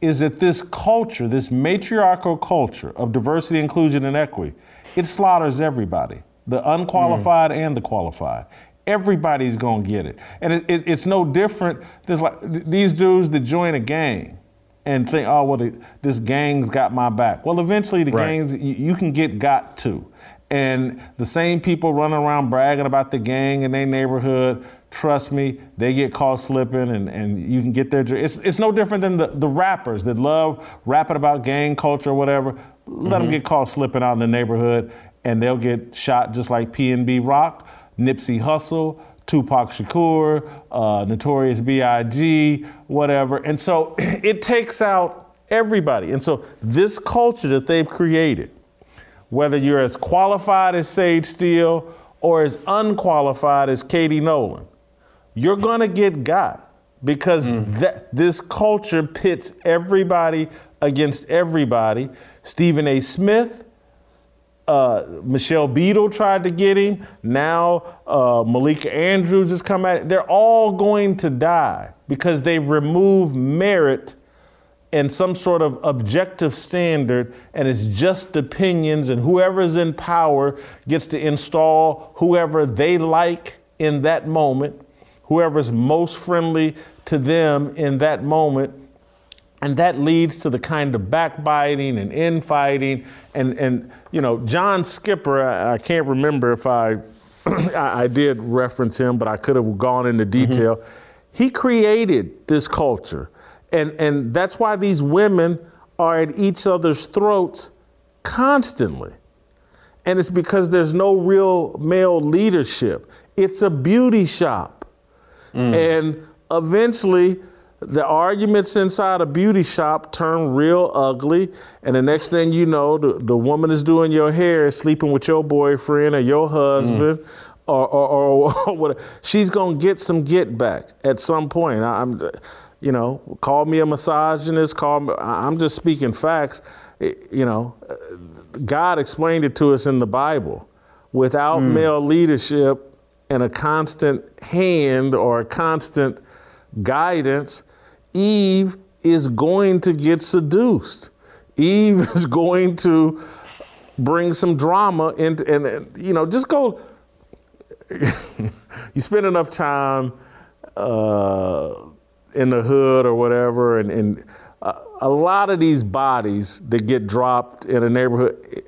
is that this culture, this matriarchal culture of diversity, inclusion, and equity, it slaughters everybody the unqualified mm. and the qualified. Everybody's gonna get it, and it, it, it's no different. There's like these dudes that join a gang and think, oh well, the, this gang's got my back. Well, eventually the right. gangs you, you can get got to, and the same people running around bragging about the gang in their neighborhood. Trust me, they get caught slipping, and, and you can get their. It's it's no different than the, the rappers that love rapping about gang culture or whatever. Let mm-hmm. them get caught slipping out in the neighborhood, and they'll get shot just like PNB Rock, Nipsey Hussle, Tupac Shakur, uh, Notorious B.I.G., whatever. And so it takes out everybody. And so this culture that they've created, whether you're as qualified as Sage Steele or as unqualified as Katie Nolan. You're going to get got because that, this culture pits everybody against everybody. Stephen A. Smith, uh, Michelle Beadle tried to get him. Now uh, Malika Andrews has come at it. They're all going to die because they remove merit and some sort of objective standard, and it's just opinions, and whoever's in power gets to install whoever they like in that moment, whoever's most friendly to them in that moment. And that leads to the kind of backbiting and infighting. And, and you know, John Skipper, I, I can't remember if I, I, I did reference him, but I could have gone into mm-hmm. detail. He created this culture. And, and that's why these women are at each other's throats constantly. And it's because there's no real male leadership. It's a beauty shop. Mm. And eventually, the arguments inside a beauty shop turn real ugly. And the next thing you know, the, the woman is doing your hair, sleeping with your boyfriend or your husband. Mm. Or, or, or, what, she's gonna get some get back at some point. I- I'm, you know, call me a misogynist. Call me. I'm just speaking facts. I- You know, God explained it to us in the Bible. Without mm. male leadership and a constant hand or a constant guidance, Eve is going to get seduced. Eve is going to bring some drama into, and, and you know, just go. you spend enough time uh, in the hood or whatever, and, and a, a lot of these bodies that get dropped in a neighborhood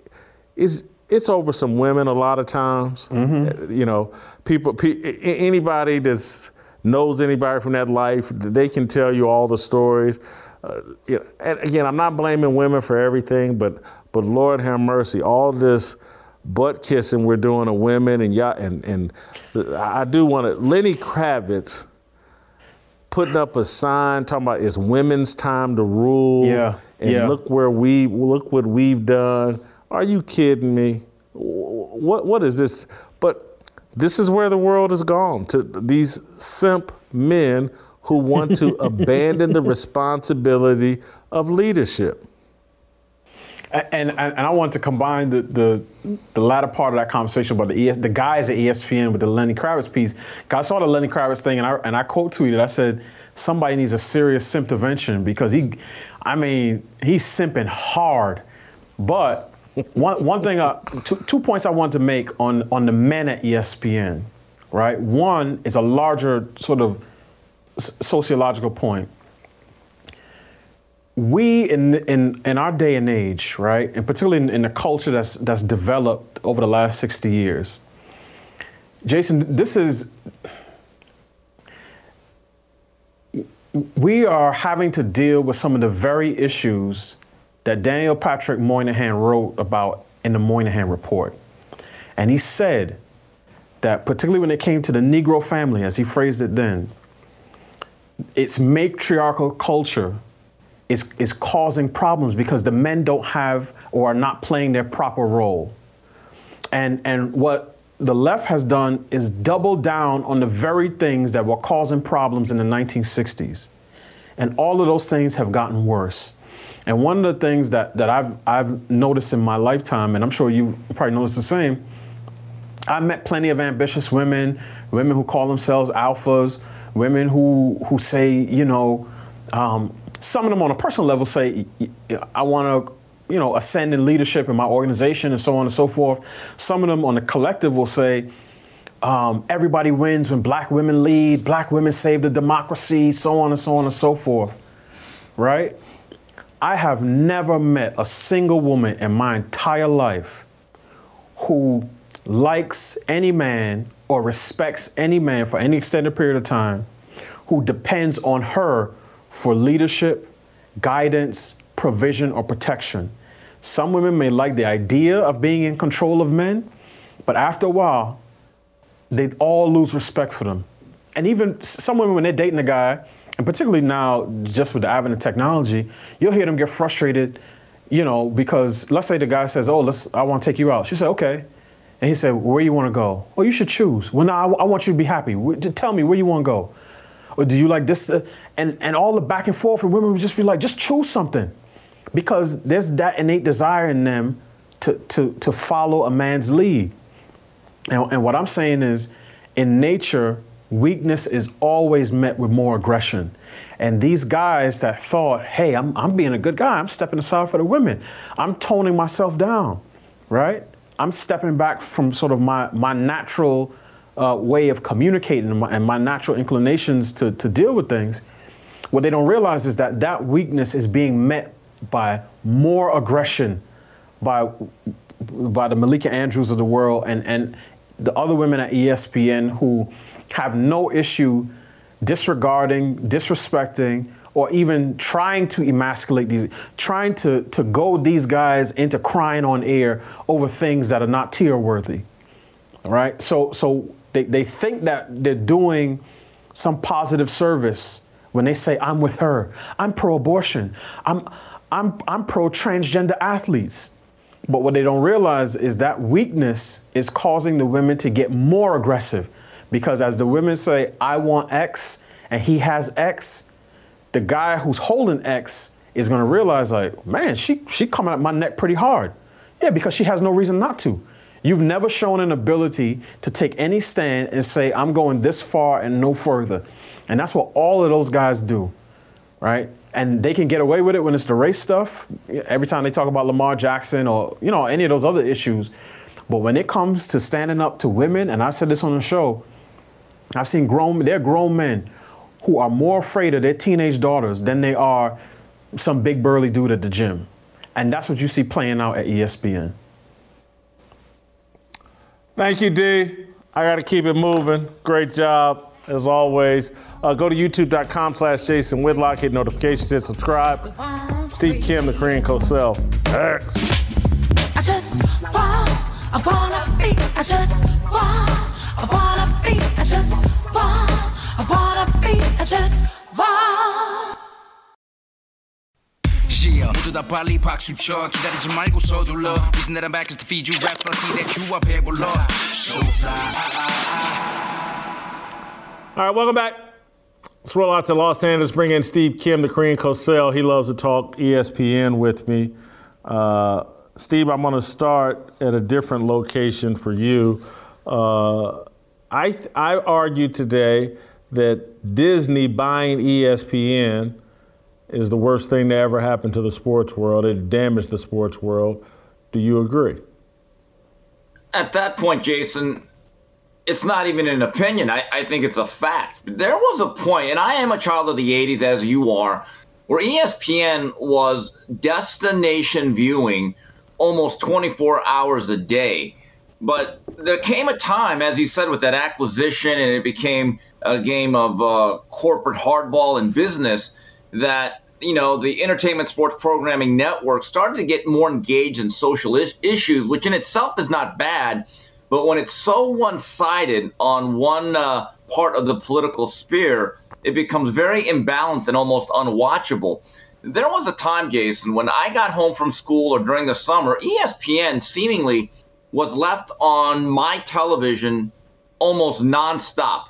is it's over some women a lot of times. You know, people, pe- anybody that's knows anybody from that life, they can tell you all the stories. Uh, you know, and again, I'm not blaming women for everything, but but Lord have mercy, all this butt kissing we're doing to women and yeah, and and I do want to Lenny Kravitz putting up a sign talking about it's women's time to rule. Yeah, And yeah. look where we look what we've done. Are you kidding me? What what is this? But this is where the world has gone to these simp men who want to abandon the responsibility of leadership. And, and, and I want to combine the, the the latter part of that conversation about the ES, the guys at ESPN with the Lenny Kravitz piece. I saw the Lenny Kravitz thing and I and I quote tweeted. I said somebody needs a serious simp intervention because he, I mean, he's simping hard. But one one thing, uh, two, two points I want to make on on the men at ESPN, right? One is a larger sort of sociological point we in in in our day and age, right, and particularly in, in the culture that's that's developed over the last 60 years, Jason, this is we are having to deal with some of the very issues that Daniel Patrick Moynihan wrote about in the Moynihan report. And he said that particularly when it came to the Negro family, as he phrased it then, its matriarchal culture is, is causing problems because the men don't have or are not playing their proper role. And, and what the left has done is double down on the very things that were causing problems in the 1960s. And all of those things have gotten worse. And one of the things that, that I've, I've noticed in my lifetime, and I'm sure you probably noticed the same, I met plenty of ambitious women, women who call themselves alphas, women who who say, you know, um, some of them on a personal level say, I want to, you know, ascend in leadership in my organization and so on and so forth. Some of them on the collective will say, um, everybody wins when black women lead, black women save the democracy, so on and so on and so forth. Right? I have never met a single woman in my entire life who likes any man or respects any man for any extended period of time who depends on her for leadership, guidance, provision, or protection. Some women may like the idea of being in control of men, but after a while, they all lose respect for them. And even some women, when they're dating a guy, and particularly now, just with the advent of technology, you'll hear them get frustrated you know, because let's say the guy says, "Oh, let's, I want to take you out." She said, "Okay," and he said, "Where you want to go?" Well, you should choose. Well, now I, I want you to be happy. Tell me where you want to go, or do you like this? Uh, and and all the back and forth, and women would just be like, "Just choose something," because there's that innate desire in them to to to follow a man's lead. And, and what I'm saying is, in nature, weakness is always met with more aggression. And these guys that thought, hey, I'm, I'm being a good guy, I'm stepping aside for the women, I'm toning myself down, right? I'm stepping back from sort of my, my natural uh, way of communicating and my, and my natural inclinations to, to deal with things. What they don't realize is that that weakness is being met by more aggression by by the Malika Andrews of the world and, and the other women at ESPN who have no issue disregarding, disrespecting, or even trying to emasculate these, trying to, to goad these guys into crying on air over things that are not tear worthy. All right. So so they, they think that they're doing some positive service when they say, I'm with her, I'm pro-abortion, I'm I'm I'm pro-transgender athletes. But what they don't realize is that weakness is causing the women to get more aggressive. Because as the women say, I want X, and he has X, the guy who's holding X is gonna realize, like, man, she she coming at my neck pretty hard. Yeah, because she has no reason not to. You've never shown an ability to take any stand and say, I'm going this far and no further. And that's what all of those guys do, right? And they can get away with it when it's the race stuff. Every time they talk about Lamar Jackson or you know any of those other issues, but when it comes to standing up to women, and I said this on the show, I've seen grown they're grown men who are more afraid of their teenage daughters than they are some big burly dude at the gym, and that's what you see playing out at ESPN. Thank you, D. I got to keep it moving. Great job as always. Uh, go to youtube.com slash Jason Whitlock, hit notifications, hit subscribe. Steve Kim, the Korean Cosell. X. I just want, I wanna be, I just want, I wanna be, I just want, I wanna be, I just want. Yeah, 모두 다 빨리 박수 쳐 기다리지 말고 서둘러 Reason that I'm back is to feed you raps I see that you are 배불러 So fly all right, welcome back. Let's roll out to Los Angeles, bring in Steve Kim, the Korean Cosell. He loves to talk ESPN with me. Uh, Steve, I'm going to start at a different location for you. Uh, I, I argue today that Disney buying ESPN is the worst thing to ever happen to the sports world. It damaged the sports world. Do you agree? At that point, Jason, it's not even an opinion. I, I think it's a fact. There was a point, and I am a child of the 80s, as you are, where ESPN was destination viewing almost 24 hours a day. But there came a time, as you said, with that acquisition, and it became a game of uh, corporate hardball and business, that you know the entertainment sports programming network started to get more engaged in social is- issues, which in itself is not bad but when it's so one sided on one uh, part of the political sphere, it becomes very imbalanced and almost unwatchable. There was a time, Jason, when I got home from school or during the summer, ESPN seemingly was left on my television almost nonstop,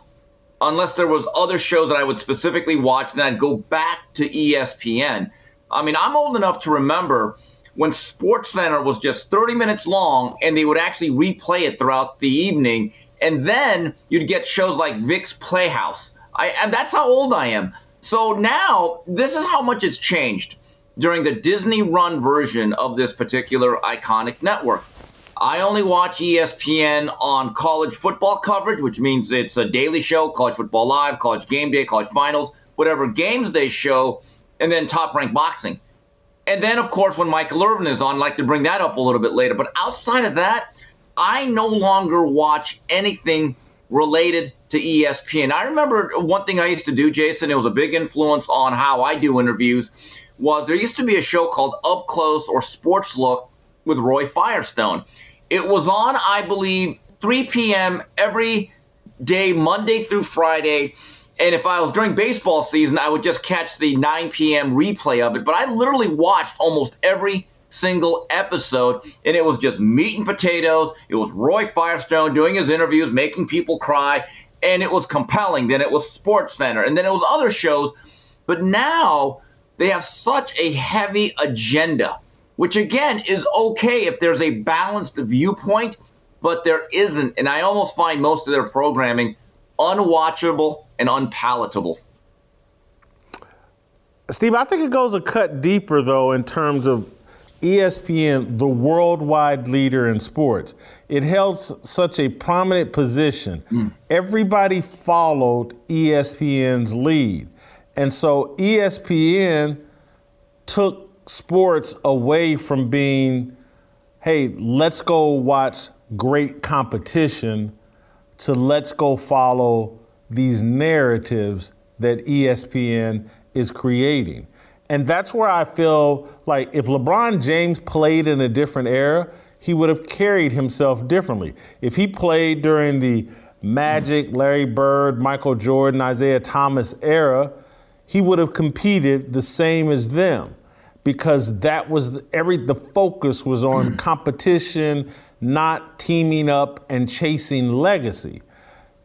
unless there was other shows that I would specifically watch, then I'd go back to ESPN. I mean, I'm old enough to remember when Sports Center was just 30 minutes long and they would actually replay it throughout the evening. And then you'd get shows like Vic's Playhouse. I, and that's how old I am. So now, this is how much it's changed during the Disney run version of this particular iconic network. I only watch ESPN on college football coverage, which means it's a daily show, college football live, college game day, college finals, whatever games they show, and then top ranked boxing. And then, of course, when Michael Irvin is on, I'd like to bring that up a little bit later. But outside of that, I no longer watch anything related to ESPN. I remember one thing I used to do, Jason, it was a big influence on how I do interviews, was there used to be a show called Up Close or Sports Look with Roy Firestone. It was on, I believe, 3 p.m. every day, Monday through Friday. And if I was during baseball season, I would just catch the 9 p.m. replay of it. But I literally watched almost every single episode, and it was just meat and potatoes. It was Roy Firestone doing his interviews, making people cry, and it was compelling. Then it was Sports Center, and then it was other shows. But now they have such a heavy agenda, which again is okay if there's a balanced viewpoint, but there isn't. And I almost find most of their programming unwatchable and unpalatable. Steve, I think it goes a cut deeper, though, in terms of ESPN, the worldwide leader in sports. It held s- such a prominent position. Mm. Everybody followed ESPN's lead. And so ESPN took sports away from being, hey, let's go watch great competition, to let's go follow these narratives that ESPN is creating. And that's where I feel like if LeBron James played in a different era, he would have carried himself differently. If he played during the Magic, Larry Bird, Michael Jordan, Isiah Thomas era, he would have competed the same as them because that was the, every the focus was on mm. competition, not teaming up and chasing legacy.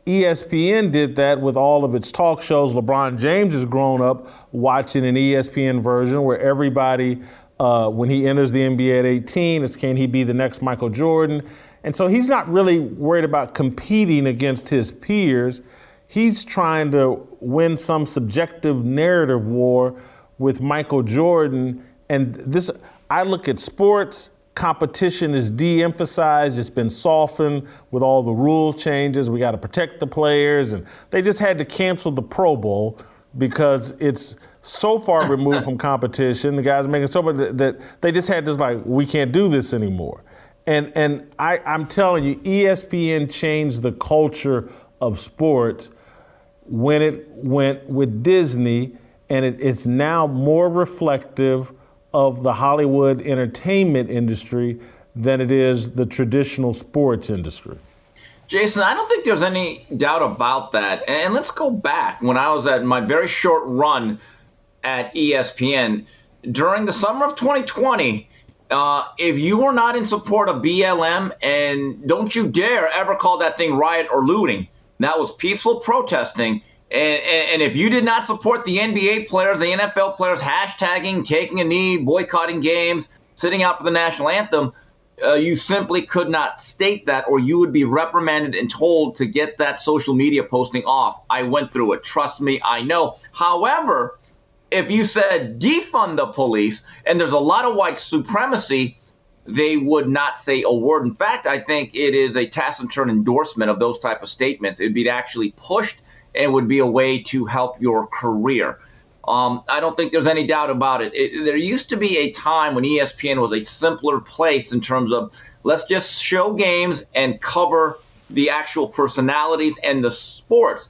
ESPN did that with all of its talk shows. LeBron James has grown up watching an ESPN version where everybody, uh, when he enters the NBA at 18, is can he be the next Michael Jordan? And so he's not really worried about competing against his peers. He's trying to win some subjective narrative war with Michael Jordan. And this, I look at sports, competition is de-emphasized. It's been softened with all the rule changes. We got to protect the players and they just had to cancel the pro bowl because it's so far removed from competition. The guys are making so much that, that they just had this like we can't do this anymore. And and I, i'm telling you espn changed the culture of sports when it went with disney and it, it's now more reflective of the Hollywood entertainment industry than it is the traditional sports industry. Jason, I don't think there's any doubt about that. And let's go back when I was at my very short run at ESPN during the summer of 2020. Uh, if you were not in support of BLM, and don't you dare ever call that thing riot or looting, that was peaceful protesting. And, and, and if you did not support the NBA players, the NFL players hashtagging, taking a knee, boycotting games, sitting out for the national anthem, uh, you simply could not state that, or you would be reprimanded and told to get that social media posting off. I went through it. Trust me, I know. However, if you said defund the police and there's a lot of white supremacy, they would not say a word. In fact, I think it is a taciturn endorsement of those type of statements. It would be actually pushed and would be a way to help your career. Um, I don't think there's any doubt about it. it. There used to be a time when ESPN was a simpler place in terms of let's just show games and cover the actual personalities and the sports.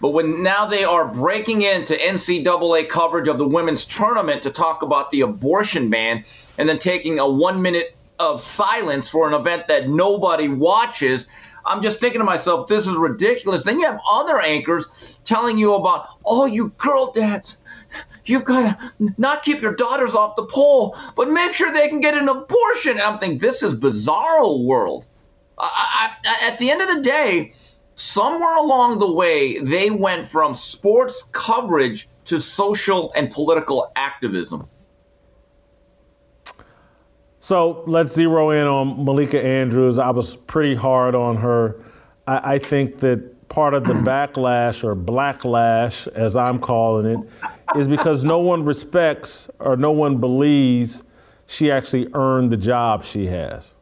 But when now they are breaking into NCAA coverage of the women's tournament to talk about the abortion ban and then taking a one minute of silence for an event that nobody watches, I'm just thinking to myself, this is ridiculous. Then you have other anchors telling you about, oh, you girl dads, you've got to not keep your daughters off the pole, but make sure they can get an abortion. I'm thinking, this is bizarro world. I, I, at the end of the day, somewhere along the way, they went from sports coverage to social and political activism. So let's zero in on Malika Andrews. I was pretty hard on her. I, I think that part of the backlash or blacklash, as I'm calling it, is because no one respects or no one believes she actually earned the job she has.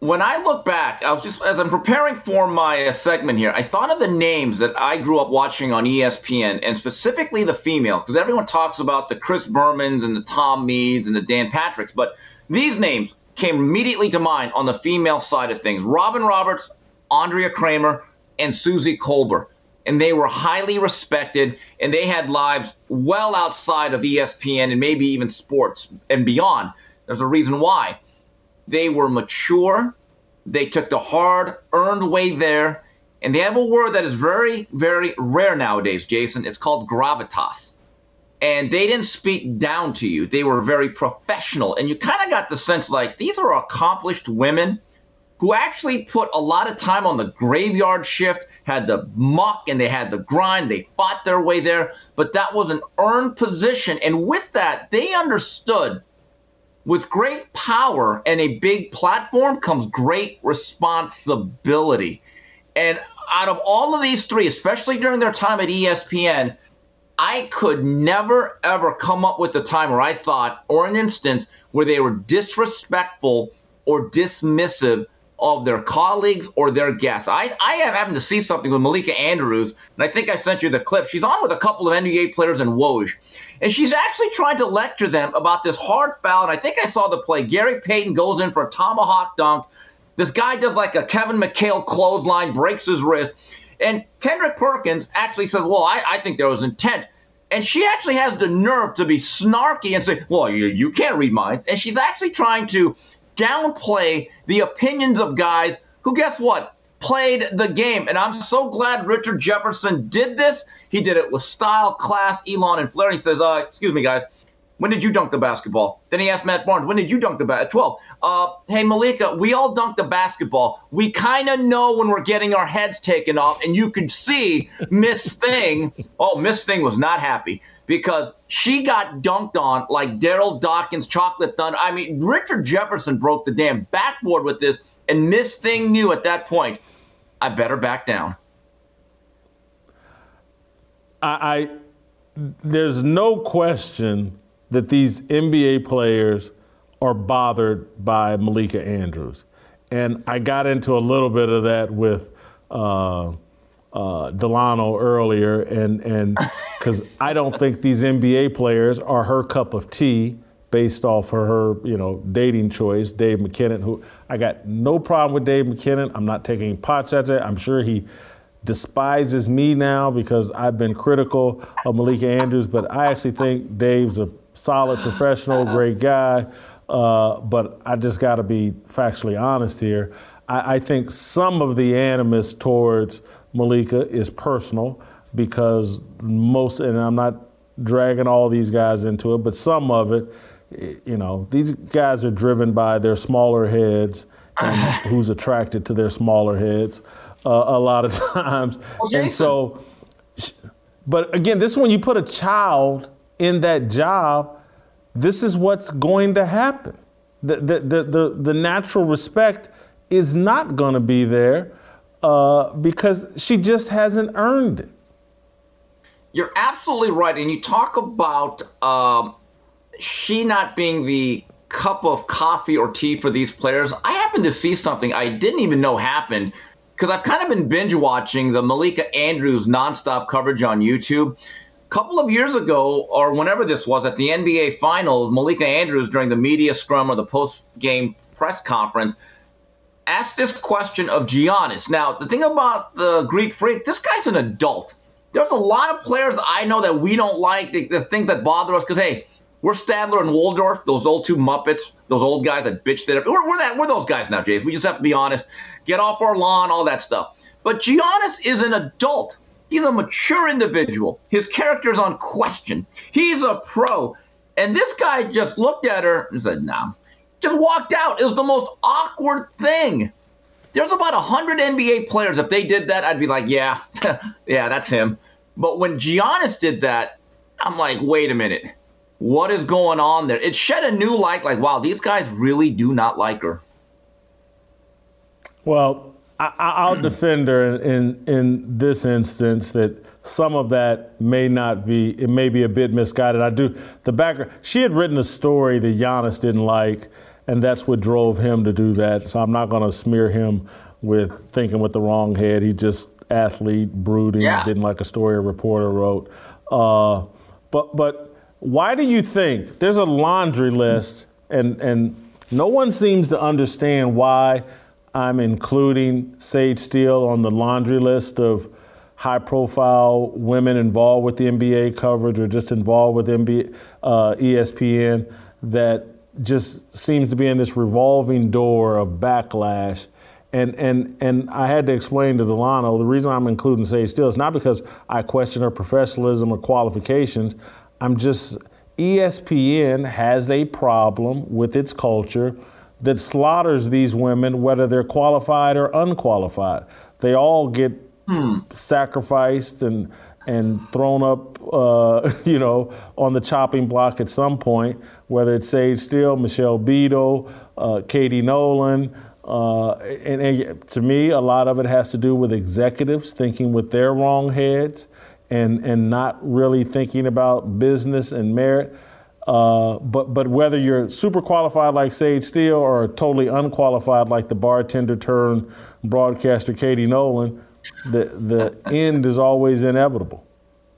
When I look back, I was just as I'm preparing for my uh, segment here, I thought of the names that I grew up watching on ESPN, and specifically the females, because everyone talks about the Chris Bermans and the Tom Mees and the Dan Patricks, but these names came immediately to mind on the female side of things: Robin Roberts, Andrea Kremer, and Suzy Kolber. And they were highly respected, and they had lives well outside of ESPN and maybe even sports and beyond. There's a reason why. They were mature. They took the hard earned way there. And they have a word that is very, very rare nowadays, Jason. It's called gravitas. and they didn't speak down to you. They were very professional. And you kind of got the sense like these are accomplished women who actually put a lot of time on the graveyard shift, had the muck and they had the grind. They fought their way there, but that was an earned position. And with that, they understood with great power and a big platform comes great responsibility. And out of all of these three, especially during their time at ESPN, I could never ever come up with a time where I thought or an instance where they were disrespectful or dismissive of their colleagues or their guests. I, I am having to see something with Malika Andrews, and I think I sent you the clip. She's on with a couple of NBA players in Woj, and she's actually trying to lecture them about this hard foul. And I think I saw the play. Gary Payton goes in for a tomahawk dunk. This guy does like a Kevin McHale clothesline, breaks his wrist. And Kendrick Perkins actually says, Well, I, I think there was intent. And she actually has the nerve to be snarky and say, Well, you, you can't read minds. And she's actually trying to downplay the opinions of guys who, guess what, played the game. And I'm so glad Richard Jefferson did this. He did it with style, class, élan, and flair. He says, uh, Excuse me, guys. When did you dunk the basketball? Then he asked Matt Barnes, when did you dunk the bat? At 12. Uh, hey, Malika, we all dunk the basketball. We kind of know when we're getting our heads taken off, and you could see Miss Thing. Oh, Miss Thing was not happy because she got dunked on like Darryl Dawkins, Chocolate Thunder. I mean, Richard Jefferson broke the damn backboard with this, and Miss Thing knew at that point, I better back down. I, I there's no question that these NBA players are bothered by Malika Andrews. And I got into a little bit of that with uh, uh, Delano earlier, and and because I don't think these NBA players are her cup of tea based off of her, you know, dating choice, Dave McMenamin. Who I got no problem with Dave McMenamin. I'm not taking pot at it. I'm sure he despises me now because I've been critical of Malika Andrews, but I actually think Dave's a solid professional, great guy. Uh, but I just got to be factually honest here. I, I, think some of the animus towards Malika is personal because most, and I'm not dragging all these guys into it, but some of it, you know, these guys are driven by their smaller heads and who's attracted to their smaller heads uh, a lot of times. Well, and so, but again, this is when you put a child in that job, this is what's going to happen. The, the, the, the, the natural respect is not going to be there uh, because she just hasn't earned it. You're absolutely right. And you talk about um, she not being the cup of coffee or tea for these players. I happened to see something I didn't even know happened because I've kind of been binge watching the Malika Andrews nonstop coverage on YouTube A couple of years ago, or whenever this was, at the NBA Finals, Malika Andrews, during the media scrum or the post game press conference, asked this question of Giannis. Now, the thing about the Greek freak, this guy's an adult. There's a lot of players I know that we don't like, the, the things that bother us, because, hey, we're Statler and Waldorf, those old two Muppets, those old guys that bitched it. We're, we're, that, we're those guys now, Jays. We just have to be honest. Get off our lawn, all that stuff. But Giannis is an adult. He's a mature individual. His character's on question. He's a pro. And this guy just looked at her and said, nah. Just walked out. It was the most awkward thing. There's about 100 NBA players. If they did that, I'd be like, yeah, yeah, that's him. But when Giannis did that, I'm like, wait a minute. What is going on there? It shed a new light like, wow, these guys really do not like her. Well, I, will defend her in, in, in this instance that some of that may not be it may be a bit misguided. I do the background. She had written a story that Giannis didn't like, and that's what drove him to do that. So I'm not going to smear him with thinking with the wrong head. He just athlete, brooding, yeah. didn't like a story a reporter wrote. Uh, but but why do you think there's a laundry list and and no one seems to understand why I'm including Sage Steele on the laundry list of high profile women involved with the NBA coverage or just involved with NBA, uh, ESPN that just seems to be in this revolving door of backlash. And, and, and I had to explain to Delano the reason I'm including Sage Steele is not because I question her professionalism or qualifications. I'm just ESPN has a problem with its culture that slaughters these women, whether they're qualified or unqualified. They all get sacrificed and and thrown up, uh, you know, on the chopping block at some point. Whether it's Sage Steele, Michelle Beadle, uh, Katie Nolan. Uh, and, and to me, a lot of it has to do with executives thinking with their wrong heads and, and not really thinking about business and merit. Uh, but but whether you're super qualified like Sage Steele or totally unqualified like the bartender turned broadcaster Katie Nolan, the the end is always inevitable.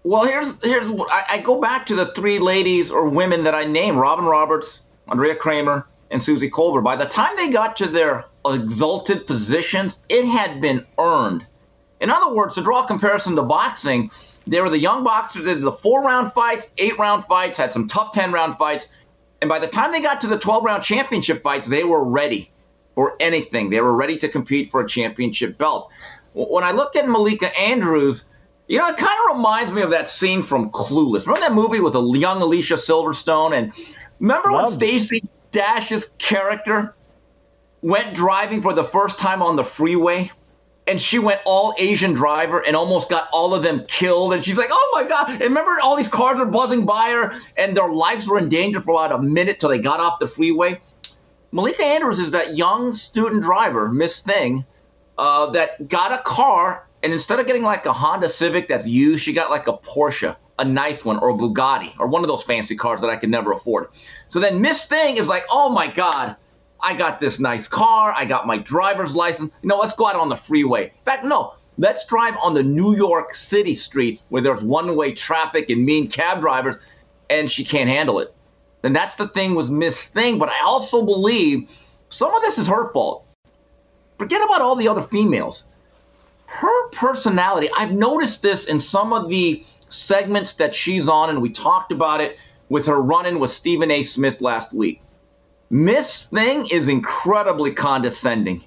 Well, here's here's I, I go back to the three ladies or women that I named: Robin Roberts, Andrea Kremer, and Suzy Kolber. By the time they got to their exalted positions, it had been earned. In other words, to draw a comparison to boxing, they were the young boxers that did the four round fights, eight round fights, had some tough 10 round fights. And by the time they got to the 12 round championship fights, they were ready for anything. They were ready to compete for a championship belt. When I look at Malika Andrews, you know, it kind of reminds me of that scene from Clueless. Remember that movie with a young Alicia Silverstone? And remember when Loved. Stacey Dash's character went driving for the first time on the freeway? And she went all Asian driver and almost got all of them killed. And she's like, "Oh my god!" And remember, all these cars were buzzing by her, and their lives were in danger for about a minute till they got off the freeway. Malika Andrews is that young student driver, Miss Thing, uh, that got a car, and instead of getting like a Honda Civic that's used, she got like a Porsche, a nice one, or a Bugatti, or one of those fancy cars that I could never afford. So then Miss Thing is like, "Oh my god." I got this nice car. I got my driver's license. You know, let's go out on the freeway. In fact, no, let's drive on the New York City streets where there's one way traffic and mean cab drivers, and she can't handle it. And that's the thing with Miss Thing. But I also believe some of this is her fault. Forget about all the other females. Her personality, I've noticed this in some of the segments that she's on, and we talked about it with her run in with Stephen A. Smith last week. Miss Thing is incredibly condescending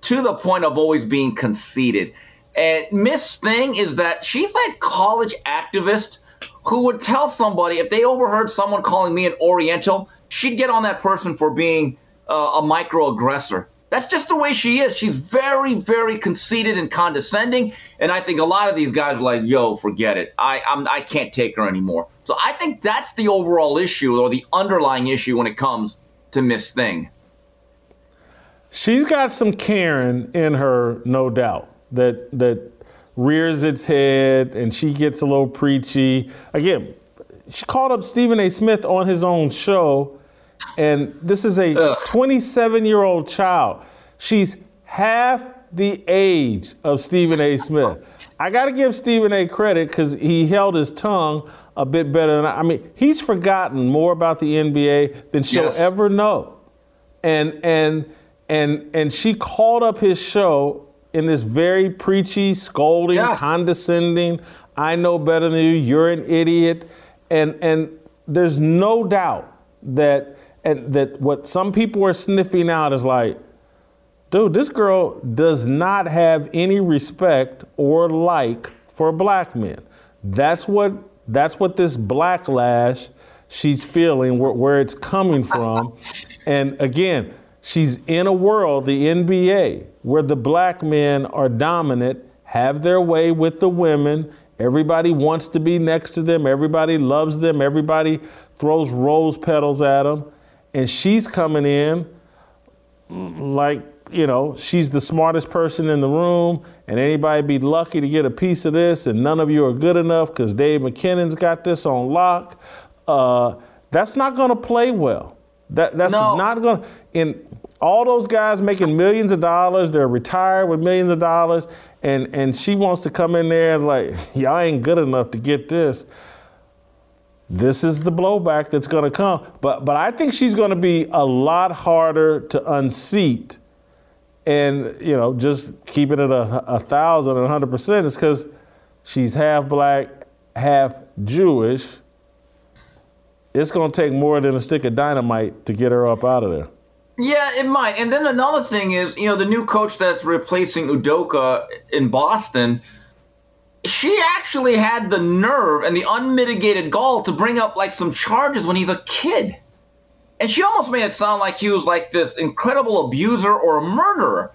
to the point of always being conceited. And Miss Thing is that she's that college activist who would tell somebody if they overheard someone calling me an Oriental, she'd get on that person for being uh, a microaggressor. That's just the way she is. She's very, very conceited and condescending. And I think a lot of these guys are like, "Yo, forget it. I, I'm, I can't take her anymore." So I think that's the overall issue or the underlying issue when it comes to Miss Thing. She's got some Karen in her, no doubt. That that rears its head and she gets a little preachy. Again, she called up Stephen A. Smith on his own show, and this is a 27 year old child. She's half the age of Stephen A. Smith. I got to give Stephen A. credit because he held his tongue a bit better than I, I mean. He's forgotten more about the NBA than she'll Yes. ever know and and and and she called up his show in this very preachy, scolding, Yeah. condescending. I know better than you. You're an idiot, and and there's no doubt that and that what some people are sniffing out is like, dude, this girl does not have any respect or like for black men. That's what that's what this backlash she's feeling, where, where it's coming from. and again, she's in a world, the NBA, where the black men are dominant, have their way with the women. Everybody wants to be next to them. Everybody loves them. Everybody throws rose petals at them. And she's coming in like you know she's the smartest person in the room and anybody be lucky to get a piece of this and none of you are good enough because Dave McMenamin's got this on lock uh, that's not going to play well that, that's No. not going to in all those guys making millions of dollars they're retired with millions of dollars and, and she wants to come in there and like y'all ain't good enough to get this this is the blowback that's going to come. But but I think she's going to be a lot harder to unseat, and you know just keeping it a, a thousand and a hundred percent is because she's half black, half Jewish. It's going to take more than a stick of dynamite to get her up out of there. Yeah, it might. And then another thing is, you know, the new coach that's replacing Udoka in Boston, she actually had the nerve and the unmitigated gall to bring up like some charges when he's a kid. And she almost made it sound like he was like this incredible abuser or a murderer.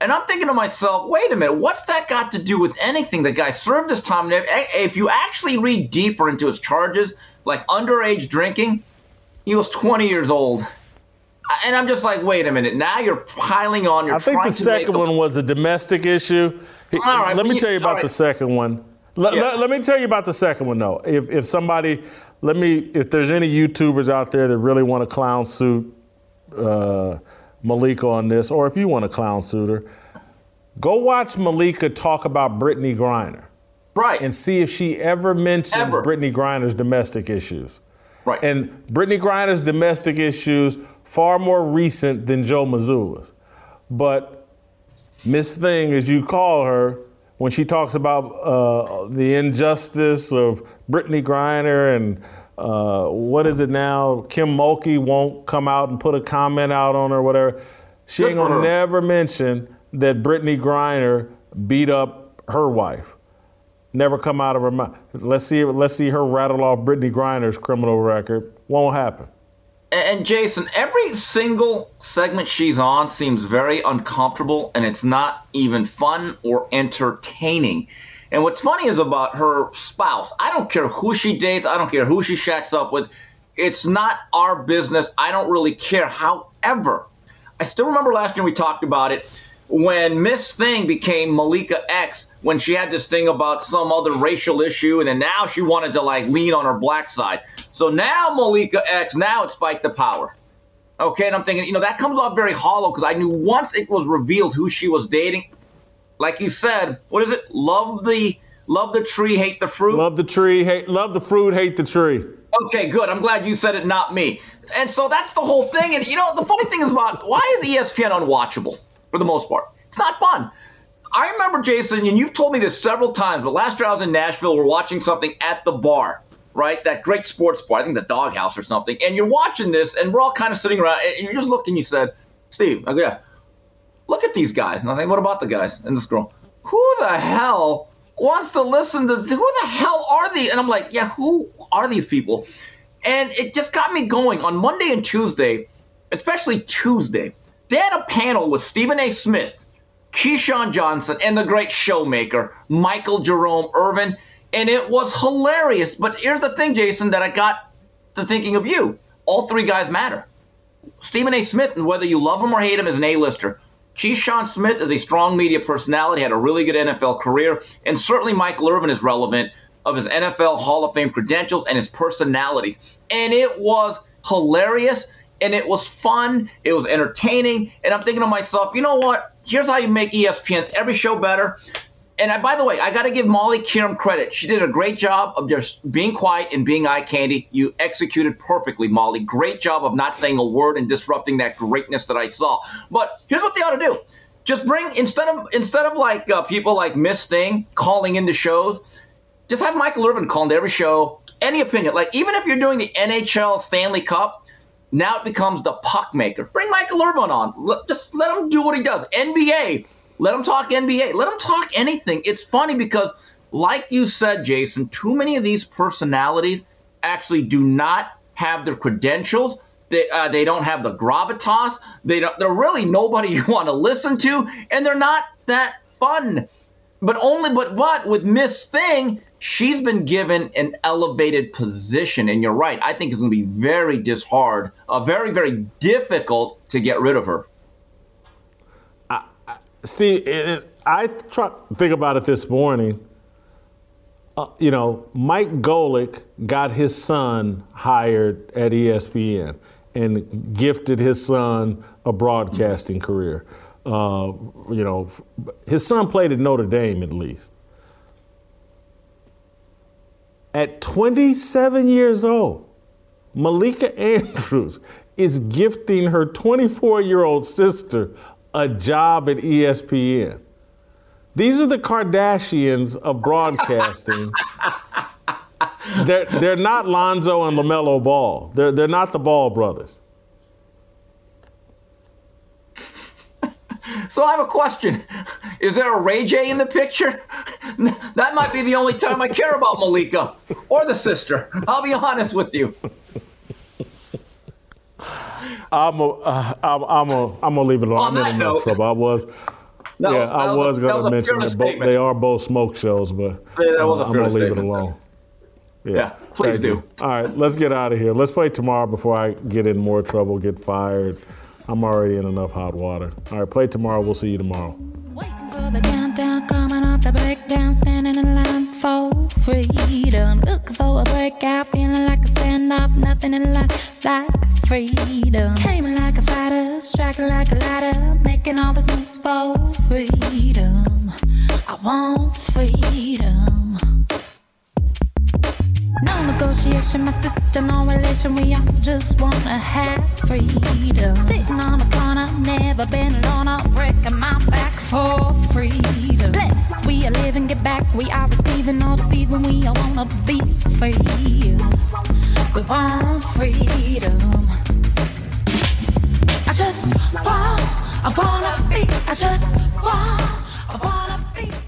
And I'm thinking to myself, wait a minute, what's that got to do with anything? The guy served his time. If, you actually read deeper into his charges, like underage drinking, he was 20 years old. And I'm just like, wait a minute. Now you're piling on. You're I think the second a- one was a domestic issue. All right, let me but tell you you- about all the second one. Let, Yeah. let- let me tell you about the second one though. If if somebody, let me, if there's any YouTubers out there that really want to clown suit uh, Malika on this, or if you want to clown suit her, go watch Malika talk about Brittney Griner. Right. And see if she ever mentions Ever. Brittney Griner's domestic issues. Right. And Brittney Griner's domestic issues far more recent than Joe Mazzulla's. But Miss Thing, as you call her, when she talks about uh, the injustice of Brittney Griner and uh, what is it now? Kim Mulkey won't come out and put a comment out on her, whatever. She Good ain't gonna never mention that Brittney Griner beat up her wife. Never come out of her mouth. Let's see. Let's see her rattle off Brittney Griner's criminal record. Won't happen. And Jason, every single segment she's on seems very uncomfortable and it's not even fun or entertaining. And what's funny is about her spouse. I don't care who she dates, I don't care who she shacks up with. It's not our business. I don't really care. However, I still remember last year we talked about it when Miss Thing became Malika X when she had this thing about some other racial issue and then now she wanted to like lean on her black side. So now Malika X, now it's fight the power. Okay, and I'm thinking, you know, that comes off very hollow because I knew once it was revealed who she was dating, like you said, what is it? Love the love the tree, hate the fruit. Love the tree, hate love the fruit, hate the tree. Okay, good. I'm glad you said it, not me. And so that's the whole thing. And you know, the funny thing is about why is ESPN unwatchable for the most part? It's not fun. I remember, Jason, and you've told me this several times, but last year I was in Nashville, we're watching something at the bar, right? That great sports bar, I think the Doghouse or something. And you're watching this, and we're all kind of sitting around, and you're just looking, you said, Steve, yeah, look at these guys. And I think, what about the guys? And this girl, who the hell wants to listen to, who the hell are these? And I'm like, yeah, who are these people? And it just got me going on Monday and Tuesday, especially Tuesday. They had a panel with Stephen A. Smith, Keyshawn Johnson, and the great showmaker, Michael Jerome Irvin. And it was hilarious. But here's the thing, Jason, that I got to thinking of you. All three guys matter. Stephen A. Smith, and whether you love him or hate him, is an A-lister. Keyshawn Smith is a strong media personality, had a really good NFL career, and certainly Michael Irvin is relevant of his NFL Hall of Fame credentials and his personalities. And it was hilarious, and it was fun, it was entertaining, and I'm thinking to myself, you know what? Here's how you make ESPN every show better. And I, by the way, I got to give Molly Qerim credit. She did a great job of just being quiet and being eye candy. You executed perfectly, Molly. Great job of not saying a word and disrupting that greatness that I saw. But here's what they ought to do: just bring instead of instead of like uh, people like Miss Thing calling into shows, just have Michael Irvin call into every show. Any opinion, like even if you're doing the NHL Stanley Cup, now it becomes the puck maker. Bring Michael Irvin on. Just let him do what he does. NBA. Let him talk NBA. Let him talk anything. It's funny because, like you said, Jason, too many of these personalities actually do not have their credentials. They, uh, they don't have the gravitas. They don't. They're really nobody you want to listen to, and they're not that fun. But only, but what with Miss Thing, she's been given an elevated position, and you're right. I think it's going to be very dishard, uh, very, very difficult to get rid of her. Steve, it, it- I try to think about it this morning. Uh, you know, Mike Golic got his son hired at ESPN and gifted his son a broadcasting career. Uh, you know, his son played at Notre Dame at least. At 27 years old, Malika Andrews is gifting her 24 year old sister a job at ESPN. These are the Kardashians of broadcasting. they're, they're not Lonzo and LaMelo Ball. They're, they're not the Ball brothers. So I have a question. Is there a Ray J in the picture? That might be the only time I care about Malika or the sister. I'll be honest with you. I'm a, uh, I'm I'm a, I'm gonna leave it alone. On I'm in enough trouble. I was. No, yeah, I was was gonna was mention that both, they are both smoke shows, but Yeah, uh, I'm gonna leave it alone. Yeah, Yeah, please do. you. All right, let's get out of here. Let's play tomorrow before I get in more trouble, get fired. I'm already in enough hot water. All right, play tomorrow. We'll see you tomorrow. For the countdown, coming off the breakdown, standing in line for freedom. Looking for a breakout, feeling like a standoff, nothing in life like freedom. Came like a fighter, striking like a ladder, making all moves for freedom. I want freedom. No negotiation, my sister, no relation. We all just wanna have freedom. Sitting on the corner, never been alone. I'm breaking my back for freedom. Blessed, we are living, get back. We are receiving, all deceiving. We all wanna be free. We want freedom. I just want, I wanna be. I just want, I wanna be.